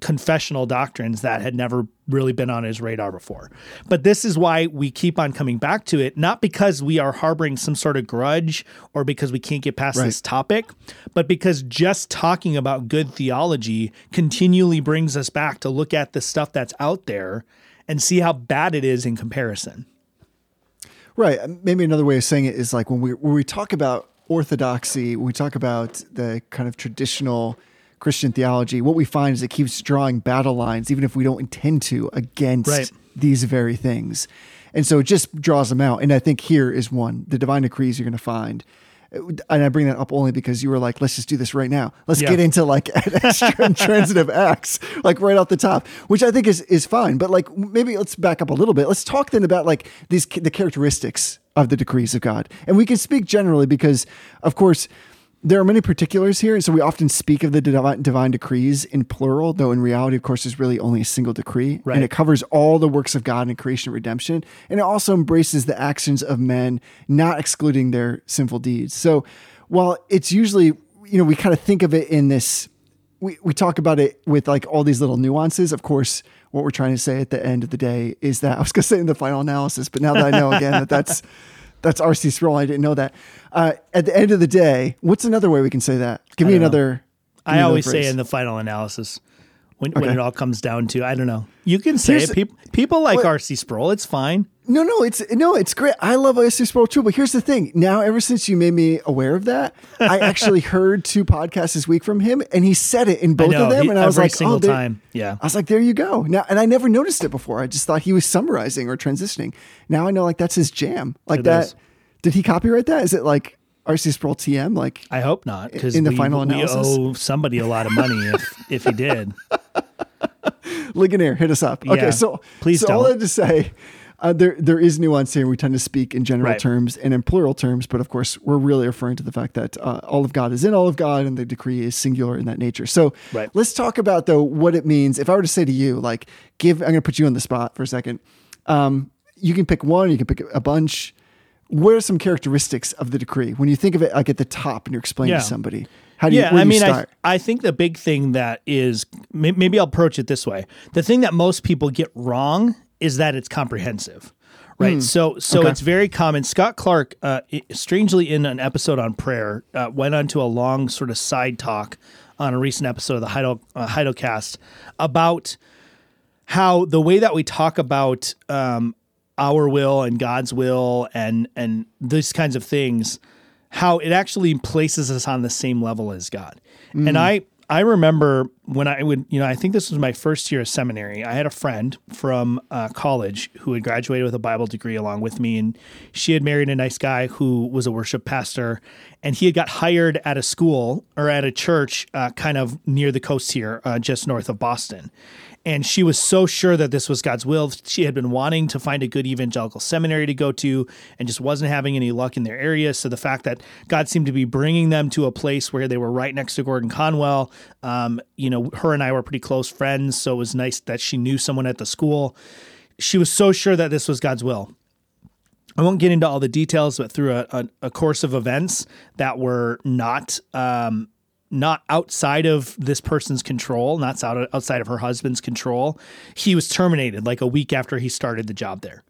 Speaker 2: confessional doctrines that had never really been on his radar before. But this is why we keep on coming back to it, not because we are harboring some sort of grudge or because we can't get past
Speaker 1: Right.
Speaker 2: this topic, but because just talking about good theology continually brings us back to look at the stuff that's out there and see how bad it is in comparison.
Speaker 1: Right. Maybe another way of saying it is like when we when we talk about orthodoxy, when we talk about the kind of traditional Christian theology, what we find is it keeps drawing battle lines, even if we don't intend to, against
Speaker 2: Right.
Speaker 1: these very things. And so it just draws them out. And I think here is one the divine decrees you're going to find. And I bring that up only because you were like, let's just do this right now. Let's
Speaker 2: Yeah.
Speaker 1: get into like (laughs) extra transitive acts, like right off the top, which I think is is fine. But like maybe let's back up a little bit. Let's talk then about like these the characteristics of the decrees of God, and we can speak generally because, of course, there are many particulars here, and so we often speak of the divine, divine decrees in plural, though in reality, of course, there's really only a single decree,
Speaker 2: Right.
Speaker 1: and it covers all the works of God in creation and redemption, and it also embraces the actions of men, not excluding their sinful deeds. So, while it's usually, you know, we kind of think of it in this, we we talk about it with like all these little nuances. Of course, what we're trying to say at the end of the day is that (laughs) I was going to say in the final analysis, but now that I know again that that's (laughs) that's RC Sproul, I didn't know that. Uh, at the end of the day, what's another way we can say that? Give me another. give me
Speaker 2: I
Speaker 1: another
Speaker 2: always say in the final analysis when, when it all comes down to I don't know. You can say it. People people like
Speaker 1: What-
Speaker 2: RC Sproul. It's fine.
Speaker 1: No, no, it's no, it's great. I love RC Sproul too, but here's the thing. Now, ever since you made me aware of that, I (laughs) actually heard two podcasts this week from him, and he said it in both
Speaker 2: know,
Speaker 1: of them,
Speaker 2: he-
Speaker 1: and I was
Speaker 2: every
Speaker 1: like, oh,
Speaker 2: single
Speaker 1: oh, there-
Speaker 2: time. Yeah.
Speaker 1: I was like, there you go. Now, and I never noticed it before. I just thought he was summarizing or transitioning. Now I know, like that's his jam. Like
Speaker 2: It
Speaker 1: that.
Speaker 2: is.
Speaker 1: Did he copyright that? Is it like RC Sproul TM? Like
Speaker 2: I hope not, because
Speaker 1: In the
Speaker 2: we,
Speaker 1: final
Speaker 2: we
Speaker 1: analysis?
Speaker 2: owe somebody a lot of money if (laughs) if he did.
Speaker 1: Ligonier, hit us up. Okay,
Speaker 2: Yeah,
Speaker 1: so
Speaker 2: please
Speaker 1: so all
Speaker 2: don't.
Speaker 1: all I had to say, uh, there there is nuance here. We tend to speak in general
Speaker 2: Right.
Speaker 1: terms and in plural terms, but of course, we're really referring to the fact that uh, all of God is in all of God, and the decree is singular in that nature. So
Speaker 2: Right.
Speaker 1: let's talk about though what it means. If I were to say to you, like, give, I'm going to put you on the spot for a second. Um, you can pick one, you can pick a bunch. What are some characteristics of the decree when you think of it like at the top and you're explaining
Speaker 2: Yeah.
Speaker 1: to somebody? How do you?
Speaker 2: yeah,
Speaker 1: where
Speaker 2: I
Speaker 1: you
Speaker 2: mean, I? I think the big thing that is may- maybe I'll approach it this way. The thing that most people get wrong is that it's comprehensive. Right, so so
Speaker 1: Okay.
Speaker 2: it's very common. Scott Clark, uh, strangely, in an episode on prayer, uh, went on to a long sort of side talk on a recent episode of the Heidel, uh, Heidelcast about how the way that we talk about um, our will and God's will and and these kinds of things, how it actually places us on the same level as God. And I I remember when I would you know I think this was my first year of seminary. I had a friend from uh, college who had graduated with a Bible degree along with me, and she had married a nice guy who was a worship pastor, and he had got hired at a school or at a church uh, kind of near the coast here, uh, just north of Boston and she was so sure that this was God's will. She had been wanting to find a good evangelical seminary to go to and just wasn't having any luck in their area. So the fact that God seemed to be bringing them to a place where they were right next to Gordon Conwell, um, you know, her and I were pretty close friends. So it was nice that she knew someone at the school. She was so sure that this was God's will. I won't get into all the details, but through a, a, a course of events that were not um, not outside of this person's control, not outside of her husband's control, he was terminated like a week after he started the job there.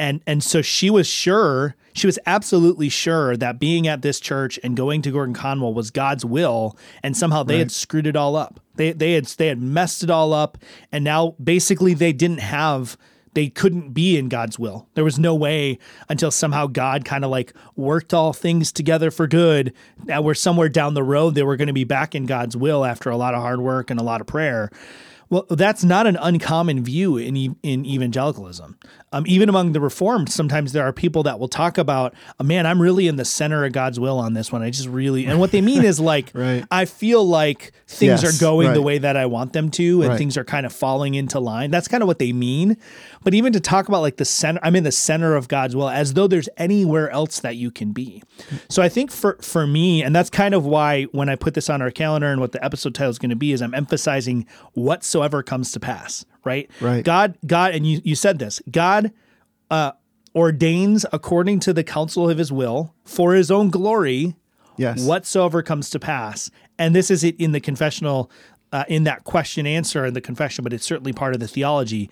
Speaker 2: And and so she was sure, she was absolutely sure that being at this church and going to Gordon Conwell was God's will, and somehow they had screwed it all up. They they had they had messed it all up, and now basically they didn't have they couldn't be in God's will. There was no way until somehow God kind of like worked all things together for good. That we're somewhere down the road they were going to be back in God's will after a lot of hard work and a lot of prayer. Well, that's not an uncommon view in in evangelicalism. Um, even among the Reformed, sometimes there are people that will talk about, oh, "Man, I'm really in the center of God's will on this one. I just really," and what they mean is like, (laughs)
Speaker 1: Right.
Speaker 2: I feel like things
Speaker 1: Yes,
Speaker 2: are going the way that I want them to, and
Speaker 1: Right.
Speaker 2: things are kind of falling into line. That's kind of what they mean. But even to talk about like the center, I'm in the center of God's will, as though there's anywhere else that you can be. So I think for for me, and that's kind of why when I put this on our calendar and what the episode title is going to be is I'm emphasizing whatsoever comes to pass, right?
Speaker 1: Right.
Speaker 2: God, God, and you you said this, God uh, ordains according to the counsel of His will for His own glory
Speaker 1: Yes.
Speaker 2: whatsoever comes to pass. And this is it in the confessional, uh, in that question answer in the confession, but it's certainly part of the theology.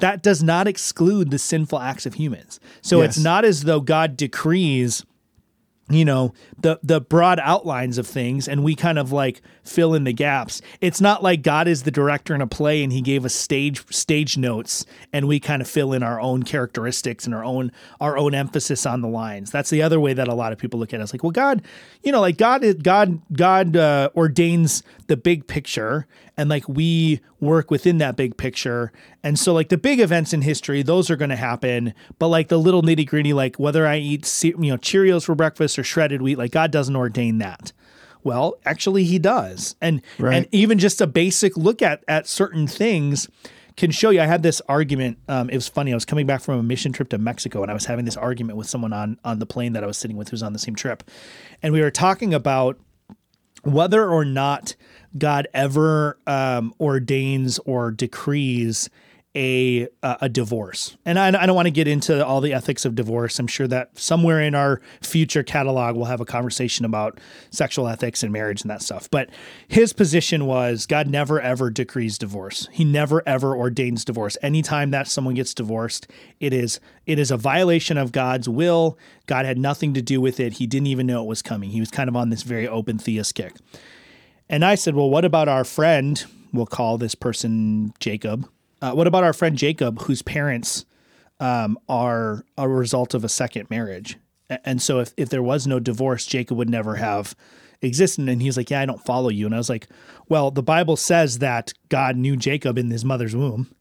Speaker 2: That does not exclude the sinful acts of humans. So it's not as though God decrees you know the the broad outlines of things and we kind of like fill in the gaps. It's not like god is the director in a play and he gave us stage stage notes and we kind of fill in our own characteristics and our own our own emphasis on the lines. That's the other way that a lot of people look at it. It's like well god you know like god is god god uh, ordains the big picture and like we work within that big picture. And so like the big events in history those are going to happen. But like the little nitty gritty like whether i eat you know cheerios for breakfast or shredded wheat like god doesn't ordain that. Well actually he does. And
Speaker 1: Right.
Speaker 2: and even just a basic look at at certain things can show you. I had this argument um, it was funny i was coming back from a mission trip to mexico and i was having this argument with someone on on the plane that i was sitting with who's on the same trip. And we were talking about whether or not God ever um, ordains or decrees a uh, a divorce. And I, I don't want to get into all the ethics of divorce. I'm sure that somewhere in our future catalog we'll have a conversation about sexual ethics and marriage and that stuff. But his position was God never ever decrees divorce. He never ever ordains divorce. Anytime that someone gets divorced, it is it is a violation of God's will. God had nothing to do with it. He didn't even know it was coming. He was kind of on this very open theist kick. And I said, Well, what about our friend? We'll call this person Jacob. Uh, what about our friend Jacob, whose parents um, are a result of a second marriage? And so, if, if there was no divorce, Jacob would never have existed. And he's like, Yeah, I don't follow you. And I was like, Well, the Bible says that God knew Jacob in his mother's womb.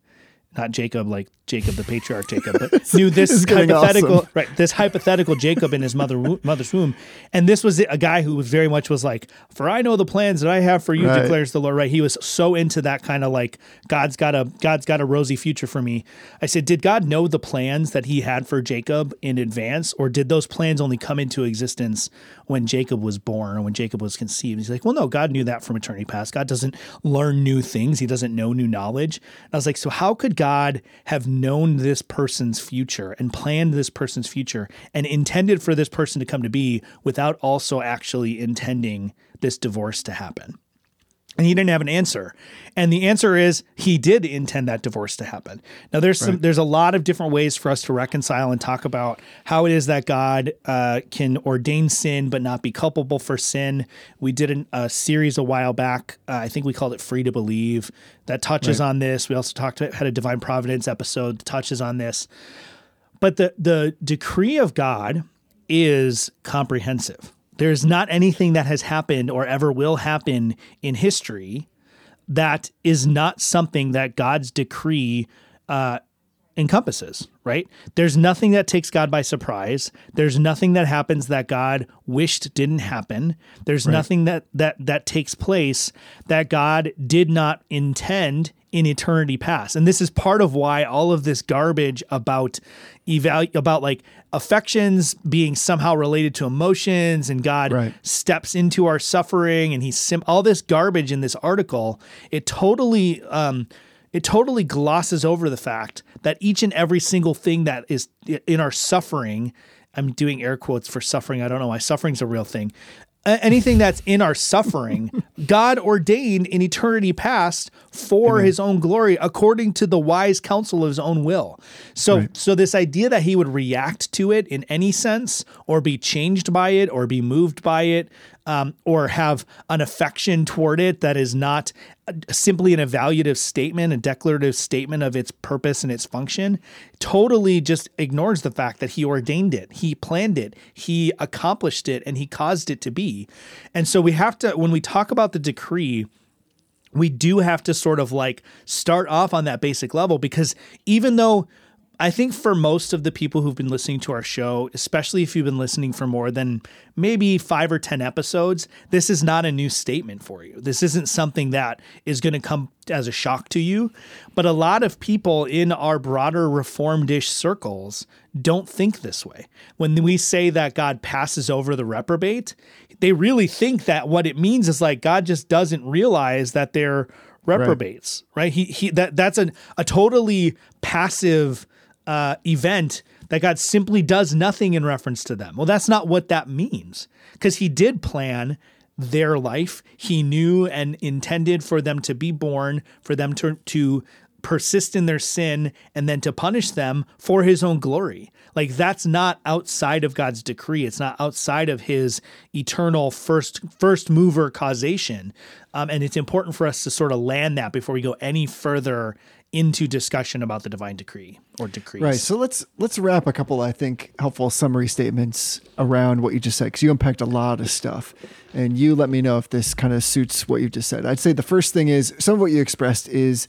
Speaker 2: Not Jacob, like Jacob, the patriarch Jacob, but (laughs) knew this
Speaker 1: is
Speaker 2: hypothetical,
Speaker 1: awesome.
Speaker 2: right? This hypothetical Jacob in his mother mother's womb, and this was a guy who was very much was like, "For I know the plans that I have for you,"
Speaker 1: Right.
Speaker 2: declares the Lord. Right? He was so into that kind of like God's got a God's got a rosy future for me. I said, did God know the plans that He had for Jacob in advance, or did those plans only come into existence when Jacob was born or when Jacob was conceived? He's like, well, no, God knew that from eternity past. God doesn't learn new things. He doesn't know new knowledge. And I was like, so how could God have known this person's future and planned this person's future and intended for this person to come to be without also actually intending this divorce to happen? And he didn't have an answer. And the answer is he did intend that divorce to happen. Now there's some there's a lot of different ways for us to reconcile and talk about how it is that God uh, can ordain sin but not be culpable for sin. We did an, a series a while back. Uh, I think we called it "Free to Believe" that touches on this. We also talked about had a divine providence episode that touches on this. But the the decree of God is comprehensive. There's not anything that has happened or ever will happen in history that is not something that God's decree uh, encompasses, right? There's nothing that takes God by surprise. There's nothing that happens that God wished didn't happen. There's nothing that that that takes place that God did not intend in eternity past. And this is part of why all of this garbage about eval about like affections being somehow related to emotions and God
Speaker 1: Right.
Speaker 2: steps into our suffering and he's sim- all this garbage in this article, it totally um it totally glosses over the fact that each and every single thing that is in our suffering, I'm doing air quotes for suffering. I don't know why suffering's a real thing. Anything that's in our suffering, (laughs) God ordained in eternity past for his own glory according to the wise counsel of his own will. So so this idea that he would react to it in any sense or be changed by it or be moved by it um, or have an affection toward it that is not simply an evaluative statement, a declarative statement of its purpose and its function, totally just ignores the fact that he ordained it, he planned it, he accomplished it, and he caused it to be. And so we have to, when we talk about the decree, we do have to sort of like start off on that basic level because even though I think for most of the people who've been listening to our show, especially if you've been listening for more than maybe five or 10 episodes, this is not a new statement for you. This isn't something that is going to come as a shock to you. But a lot of people in our broader reformedish circles don't think this way. When we say that God passes over the reprobate, they really think that what it means is like God just doesn't realize that they're reprobates, right? He, he that that's a, a totally passive uh, event that God simply does nothing in reference to them. Well, that's not what that means because He did plan their life. He knew and intended for them to be born, for them to to persist in their sin and then to punish them for his own glory. Like that's not outside of God's decree. It's not outside of his eternal first first mover causation. Um, and it's important for us to sort of land that before we go any further into discussion about the divine decree or decrees.
Speaker 1: Right. So let's let's wrap a couple, I think, helpful summary statements around what you just said because you unpacked a lot of stuff, and you let me know if this kind of suits what you just said. I'd say the first thing is some of what you expressed is,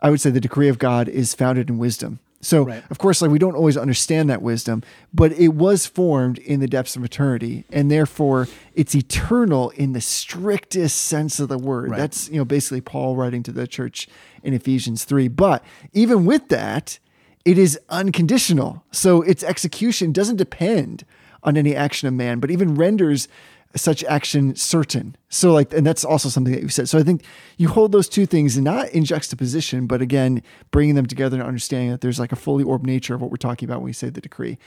Speaker 1: I would say, the decree of God is founded in wisdom. So
Speaker 2: Right.
Speaker 1: of course, like we don't always understand that wisdom, but it was formed in the depths of eternity, and therefore it's eternal in the strictest sense of the word.
Speaker 2: Right.
Speaker 1: That's you know basically Paul writing to the church in Ephesians three. But even with that, it is unconditional. So its execution doesn't depend on any action of man, but even renders such action certain. So like, and that's also something that you said. So I think you hold those two things not in juxtaposition, but again, bringing them together and understanding that there's like a fully orbed nature of what we're talking about when we say the decree.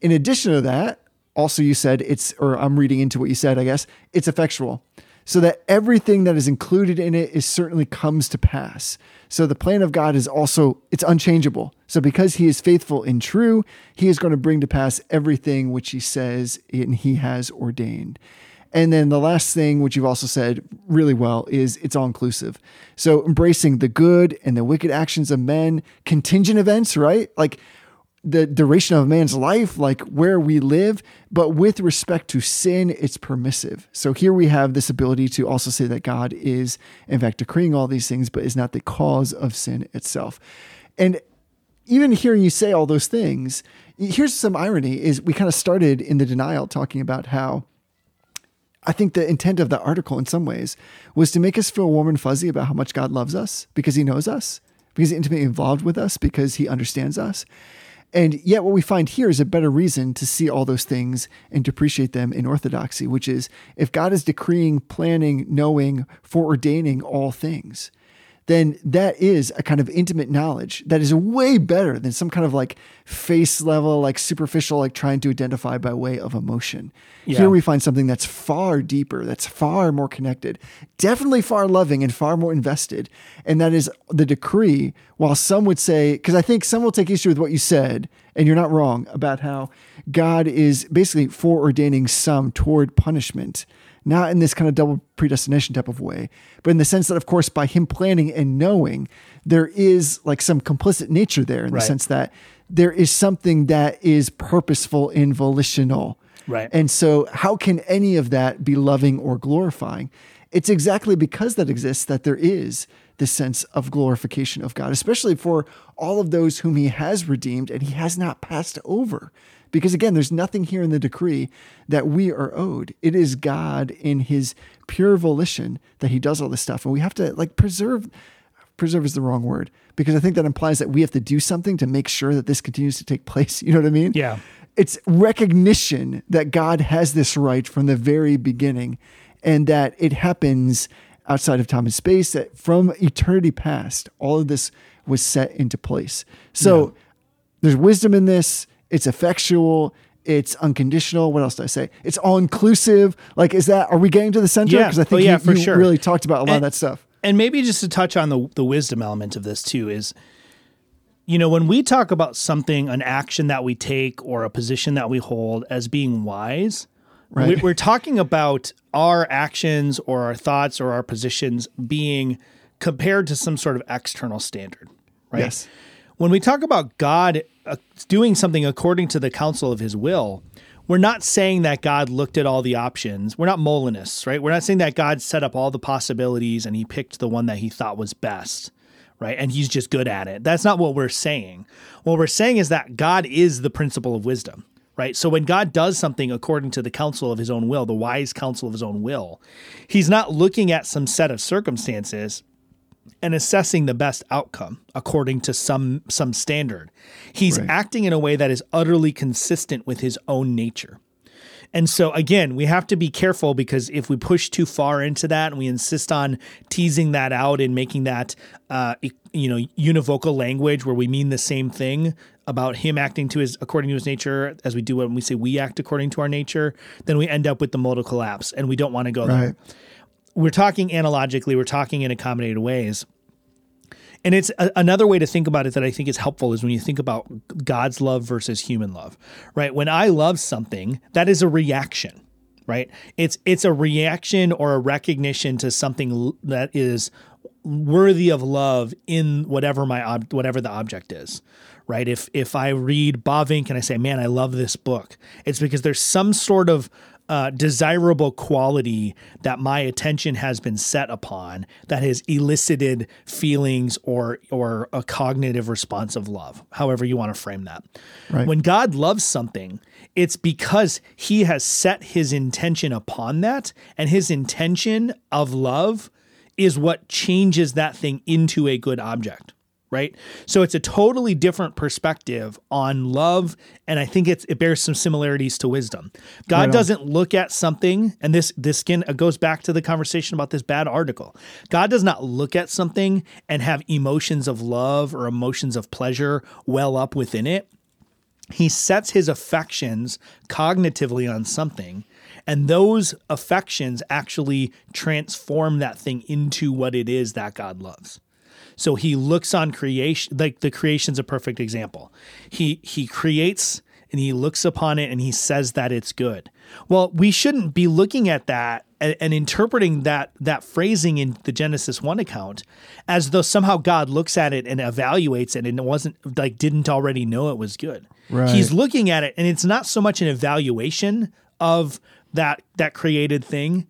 Speaker 1: In addition to that, also you said it's, or I'm reading into what you said, I guess, it's effectual so that everything that is included in it is certainly comes to pass. So the plan of God is also it's unchangeable. So because he is faithful and true, he is going to bring to pass everything which he says and he has ordained. And then the last thing, which you've also said really well, is it's all inclusive. So embracing the good and the wicked actions of men, contingent events, right? Like the duration of a man's life, like where we live, but with respect to sin, it's permissive. So here we have this ability to also say that God is, in fact, decreeing all these things, but is not the cause of sin itself. And even hearing you say all those things, here's some irony is we kind of started in the denial talking about how I think the intent of the article in some ways was to make us feel warm and fuzzy about how much God loves us because he knows us, because he's intimately involved with us, because he understands us. And yet, what we find here is a better reason to see all those things and to appreciate them in orthodoxy, which is if God is decreeing, planning, knowing, foreordaining all things, then that is a kind of intimate knowledge that is way better than some kind of like face level, like superficial, like trying to identify by way of emotion.
Speaker 2: Yeah.
Speaker 1: Here we find something that's far deeper, that's far more connected, definitely far loving and far more invested. And that is the decree. While some would say, because I think some will take issue with what you said, and you're not wrong about how God is basically foreordaining some toward punishment not in this kind of double predestination type of way, but in the sense that, of course, by him planning and knowing, there is like some complicit nature there in
Speaker 2: Right.
Speaker 1: the sense that there is something that is purposeful and volitional.
Speaker 2: Right.
Speaker 1: And so, how can any of that be loving or glorifying? It's exactly because that exists that there is this sense of glorification of God, especially for all of those whom he has redeemed and he has not passed over. Because again, there's nothing here in the decree that we are owed. It is God in his pure volition that he does all this stuff. And we have to like preserve preserve is the wrong word because I think that implies that we have to do something to make sure that this continues to take (laughs) place. You know what I mean?
Speaker 2: Yeah.
Speaker 1: It's recognition that God has this right from the very beginning and that it happens outside of time and space, that from eternity past, all of this was set into place. So there's wisdom in this, it's effectual. It's unconditional. What else did I say? It's all inclusive. Like, is that? Are we getting to the center?
Speaker 2: Yeah.
Speaker 1: Because I
Speaker 2: Oh,
Speaker 1: think
Speaker 2: yeah,
Speaker 1: you,
Speaker 2: for
Speaker 1: you
Speaker 2: sure.
Speaker 1: really talked about a lot of that stuff.
Speaker 2: and maybe just to touch on the the wisdom element of this too is you know when we talk about something an action that we take or a position that we hold as being wise
Speaker 1: Right.
Speaker 2: we- we're talking about our actions or our thoughts or our positions being compared to some sort of external standard right
Speaker 1: Yes.
Speaker 2: when we talk about God Uh, doing something according to the counsel of his will, we're not saying that God looked at all the options. We're not Molinists, right? We're not saying that God set up all the possibilities and he picked the one that he thought was best, right? And he's just good at it. That's not what we're saying. What we're saying is that God is the principle of wisdom, right? So when God does something according to the counsel of his own will, the wise counsel of his own will, he's not looking at some set of circumstances and assessing the best outcome according to some some standard. He's
Speaker 1: Right.
Speaker 2: acting in a way that is utterly consistent with his own nature. And so again, we have to be careful because if we push too far into that and we insist on teasing that out and making that uh, you know univocal language where we mean the same thing about him acting to his according to his nature as we do when we say we act according to our nature, then we end up with the modal collapse, and we don't want to go there
Speaker 1: Right.
Speaker 2: We're talking analogically, we're talking in accommodated ways. And it's a, another way to think about it that I think is helpful is when you think about God's love versus human love, right? When I love something, that is a reaction, right? It's it's a reaction or a recognition to something that is worthy of love in whatever my ob- whatever the object is right if if i read Bavinck and i say man i love this book it's because there's some sort of uh, desirable quality that my attention has been set upon that has elicited feelings or or a cognitive response of love however you want to frame that
Speaker 1: Right.
Speaker 2: when god loves something it's because he has set his intention upon that and his intention of love is what changes that thing into a good object right? So it's a totally different perspective on love and i think it's it bears some similarities to wisdom. God
Speaker 1: Right
Speaker 2: doesn't look at something and this this skin goes back to the conversation about this bad article. God does not look at something and have emotions of love or emotions of pleasure well up within it. He sets his affections cognitively on something and those affections actually transform that thing into what it is that God loves. So he looks on creation like the creation's a perfect example. He he creates and he looks upon it and he says that it's good. Well, we shouldn't be looking at that and, and interpreting that that phrasing in the Genesis 1 account as though somehow God looks at it and evaluates it and it wasn't like didn't already know it was good.
Speaker 1: Right.
Speaker 2: He's looking at it and it's not so much an evaluation of that that created thing.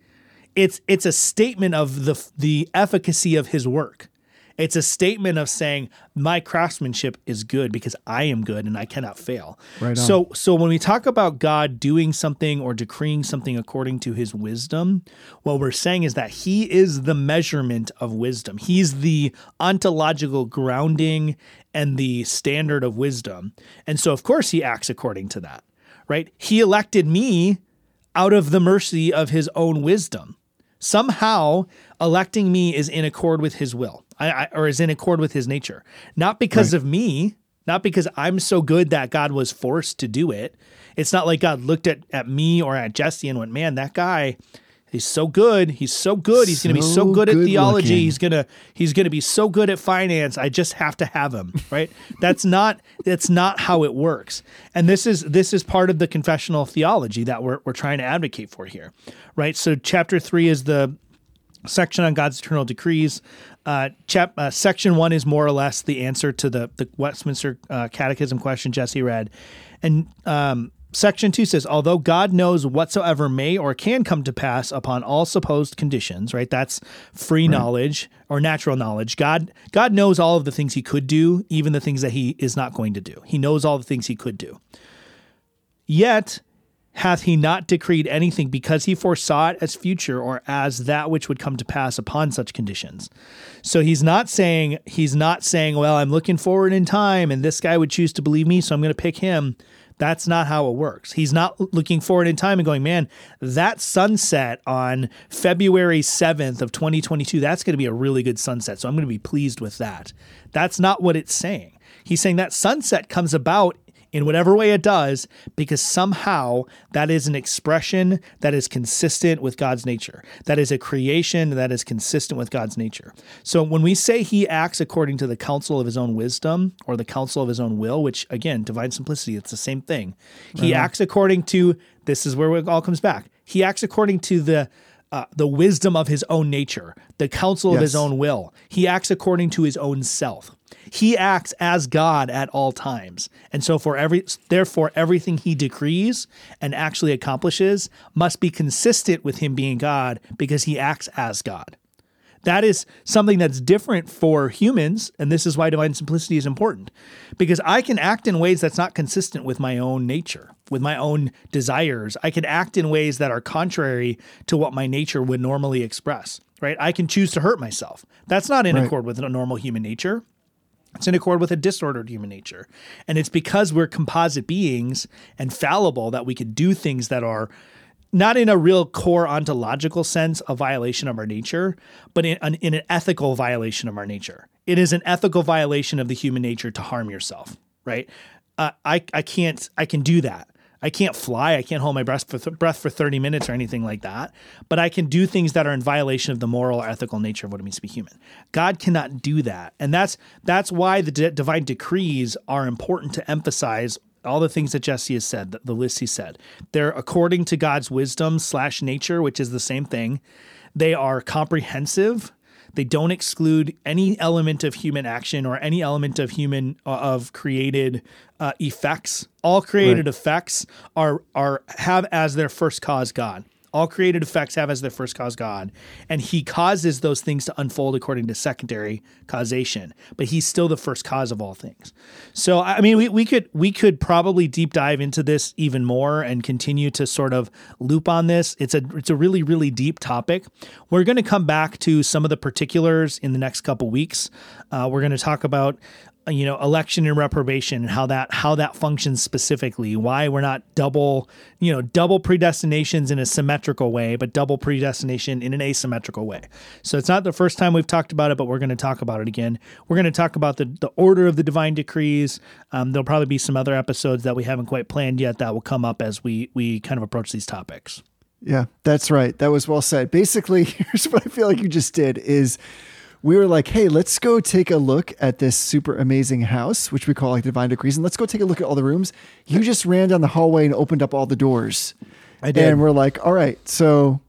Speaker 2: It's it's a statement of the the efficacy of his work. It's a statement of saying my craftsmanship is good because I am good and I cannot fail.
Speaker 1: Right.
Speaker 2: So so when we talk about God doing something or decreeing something according to his wisdom, what we're saying is that he is the measurement of wisdom. He's the ontological grounding and the standard of wisdom. And so of course he acts according to that. Right? He elected me out of the mercy of his own wisdom. Somehow, electing me is in accord with his will, I, I, or is in accord with his nature. Not because of me, not because I'm so good that God was forced to do it. It's not like God looked at, at me or at Jesse and went, man, that guy, he's so good. He's so good. He's going to be so
Speaker 1: So
Speaker 2: good at theology.
Speaker 1: looking.
Speaker 2: He's gonna he's gonna be so good at finance. I just have to have him, right? that's not that's not how it works. And this is this is part of the confessional theology that we're we're trying to advocate for here, right? So chapter three is the section on God's eternal decrees. Uh, chap, uh, section one is more or less the answer to the the Westminster uh, Catechism question Jesse read, and um, section two says, although God knows whatsoever may or can come to pass upon all supposed conditions, right? That's free knowledge or natural knowledge. God God knows all of the things He could do, even the things that He is not going to do. He knows all the things He could do. Yet hath he not decreed anything because he foresaw it as future or as that which would come to pass upon such conditions. So he's not saying he's not saying, well, I'm looking forward in time and this guy would choose to believe me, so I'm going to pick him. That's not how it works. He's not looking forward in time and going, man, that sunset on February 7th of 2022, that's going to be a really good sunset. So I'm going to be pleased with that. That's not what it's saying. He's saying that sunset comes about in whatever way it does, because somehow that is an expression that is consistent with God's nature. That is a creation that is consistent with God's nature. So when we say he acts according to the counsel of his own wisdom or the counsel of his own will, which again, divine simplicity, it's the same thing. He uh-huh. acts according to this is where it all comes back. He acts according to the uh, the wisdom of his own nature, the counsel of his own will. He acts according to his own self. He acts as God at all times. And so for every therefore everything he decrees and actually accomplishes must be consistent with him being God because he acts as God. That is something that's different for humans, and this is why divine simplicity is important. Because I can act in ways that's not consistent with my own nature, with my own desires. I can act in ways that are contrary to what my nature would normally express, right? I can choose to hurt myself. That's not in
Speaker 1: Right.
Speaker 2: accord with a normal human nature. It's in accord with a disordered human nature. And it's because we're composite beings and fallible that we can do things that are not in a real core ontological sense a violation of our nature, but in an, in an ethical violation of our nature. It is an ethical violation of the human nature to harm yourself, right? Uh, I, I can't, I can do that. I can't fly. I can't hold my breath for, th- breath for 30 minutes or anything like that. But I can do things that are in violation of the moral or ethical nature of what it means to be human. God cannot do that. And that's that's why the d- divine decrees are important to emphasize all the things that Jesse has said, the, the list he said. They're according to God's wisdom slash nature, which is the same thing. They are comprehensive. They don't exclude any element of human action or any element of human uh, of created uh, effects. All created
Speaker 1: Right.
Speaker 2: effects are are have as their first cause God. All created effects have as their first cause God, and He causes those things to unfold according to secondary causation. But He's still the first cause of all things. So I mean, we, we could we could probably deep dive into this even more and continue to sort of loop on this. It's a it's a really really deep topic. We're going to come back to some of the particulars in the next couple weeks. Uh, we're going to talk about you know election and reprobation and how that how that functions specifically why we're not double you know double predestinations in a symmetrical way but double predestination in an asymmetrical way so it's not the first time we've talked about it but we're going to talk about it again we're going to talk about the, the order of the divine decrees um, there'll probably be some other episodes that we haven't quite planned yet that will come up as we we kind of approach these topics
Speaker 1: Yeah, that's right. That was well said. Basically, (laughs) here's what I feel like you just did is we were like, hey, let's go take a look at this super amazing house, which we call like Divine Decrees, and let's go take a look at all the rooms. You just ran down the hallway and opened up all the doors.
Speaker 2: I did.
Speaker 1: And we're like, all right, so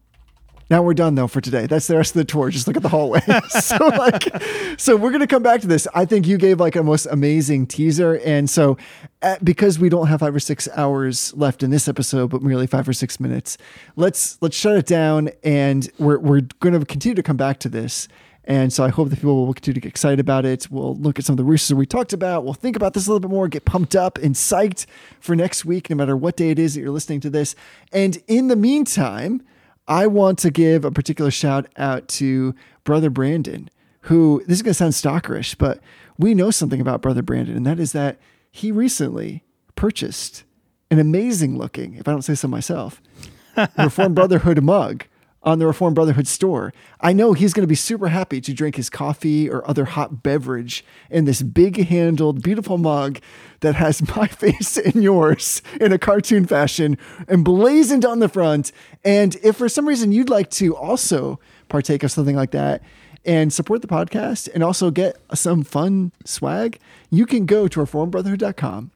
Speaker 1: now we're done though for today. That's the rest of the tour. Just look at the hallway. (laughs) (laughs) so like, so we're gonna come back to this. I think you gave like a most amazing teaser, and so uh, because we don't have five or six hours left in this episode, but merely five or six minutes, let's let's shut it down, and we're we're gonna continue to come back to this. And so I hope that people will continue to get excited about it. We'll look at some of the resources we talked about. We'll think about this a little bit more, get pumped up and psyched for next week, no matter what day it is that you're listening to this. And in the meantime, I want to give a particular shout out to Brother Brandon, who this is going to sound stalkerish, but we know something about Brother Brandon, and that is that he recently purchased an amazing looking, if I don't say so myself, (laughs) Reformed Brotherhood mug on the Reformed Brotherhood store. I know he's going to be super happy to drink his coffee or other hot beverage in this big handled, beautiful mug that has (laughs) my face and yours in a cartoon fashion emblazoned on the front. And if for some reason you'd like to also partake of something like that, and support the podcast and also get some fun swag, you can go to reformedbrotherhood.com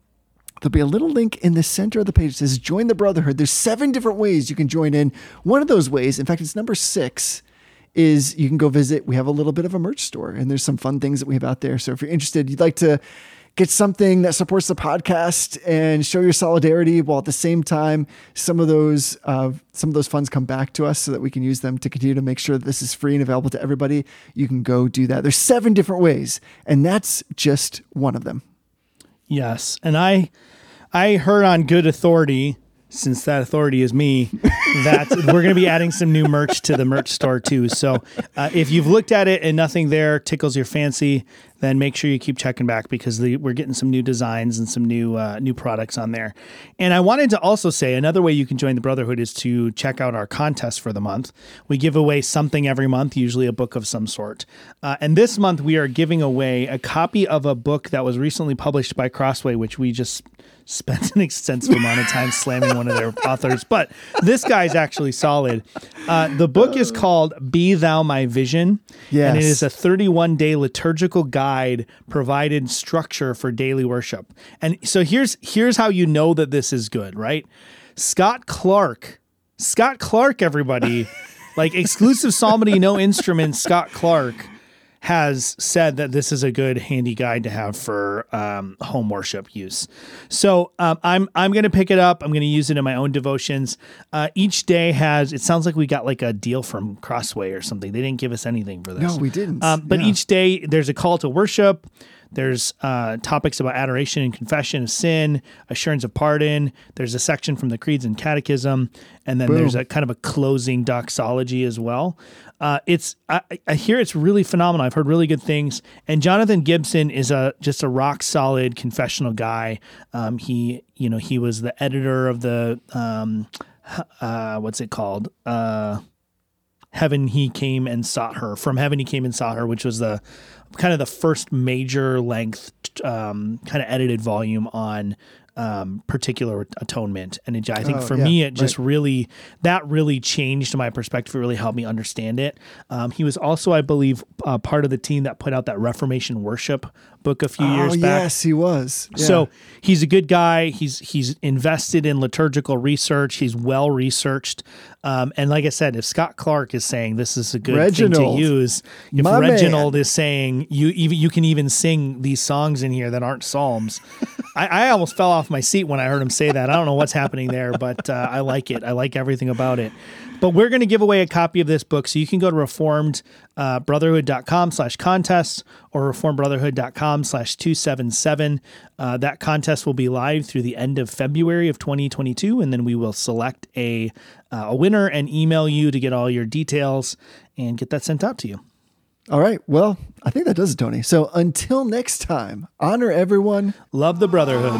Speaker 1: There'll be a little link in the center of the page that says join the brotherhood. There's seven different ways you can join in. One of those ways, in fact, it's number six, is you can go visit. We have a little bit of a merch store and there's some fun things that we have out there. So if you're interested, you'd like to get something that supports the podcast and show your solidarity while at the same time some of those uh, some of those funds come back to us so that we can use them to continue to make sure that this is free and available to everybody you can go do that there's seven different ways and that's just one of them
Speaker 2: Yes, and I I heard on good authority, since that authority is me, (laughs) that we're going to be adding some new merch to the merch store too. So uh, if you've looked at it and nothing there tickles your fancy, then make sure you keep checking back because the, we're getting some new designs and some new uh, new products on there. And I wanted to also say another way you can join the Brotherhood is to check out our contest for the month. We give away something every month, usually a book of some sort. Uh, and this month we are giving away a copy of a book that was recently published by Crossway, which we just spent an extensive amount of time slamming one of their (laughs) authors. But this guy's actually solid. Uh, the book is called "Be Thou My Vision," and it is a 31 day liturgical guide provided structure for daily worship. And so here's here's how you know that this is good, right? Scott Clark, Scott Clark, everybody. (laughs) Like exclusive psalmody, no instruments. Scott Clark has said that this is a good handy guide to have for um, home worship use. So um, I'm I'm going to pick it up. I'm going to use it in my own devotions. Uh, each day has. It sounds like we got like a deal from Crossway or something. They didn't give us anything for this.
Speaker 1: No, we didn't.
Speaker 2: Um, but
Speaker 1: Yeah.
Speaker 2: each day there's a call to worship. There's uh, topics about adoration and confession of sin, assurance of pardon. There's a section from the creeds and catechism, and then there's a kind of a closing doxology as well. Uh, it's I, I hear it's really phenomenal. I've heard really good things. And Jonathan Gibson is a just a rock solid confessional guy. Um, he you know he was the editor of the um, uh, what's it called? Heaven he came and sought her from heaven he came and sought her which was the kind of the first major length um, kind of edited volume on um, particular atonement. And it, i think
Speaker 1: Oh,
Speaker 2: for
Speaker 1: yeah,
Speaker 2: me it just really that really changed my perspective. It really helped me understand it. Um, he was also i believe uh, part of the team that put out that reformation worship book a few
Speaker 1: oh
Speaker 2: years back
Speaker 1: yes, he was. Yeah.
Speaker 2: so he's a good guy. He's he's invested in liturgical research. He's well researched. Um, and like I said, if Scott Clark is saying this is a good thing
Speaker 1: Reginald.
Speaker 2: to use, if
Speaker 1: My man.
Speaker 2: Reginald is saying you even you can even sing these songs in here that aren't psalms, I, I almost fell off my seat when I heard him say that. I don't know what's happening there, but uh, I like it. I like everything about it. But we're going to give away a copy of this book. So you can go to reformedbrotherhood.com slash contest or reformedbrotherhood.com slash 277. Uh, that contest will be live through the end of February of 2022. And then we will select a, uh, a winner and email you to get all your details and get that sent out to you.
Speaker 1: all right. Well, I think that does it, Tony. So until next time, honor everyone.
Speaker 2: Love the brotherhood.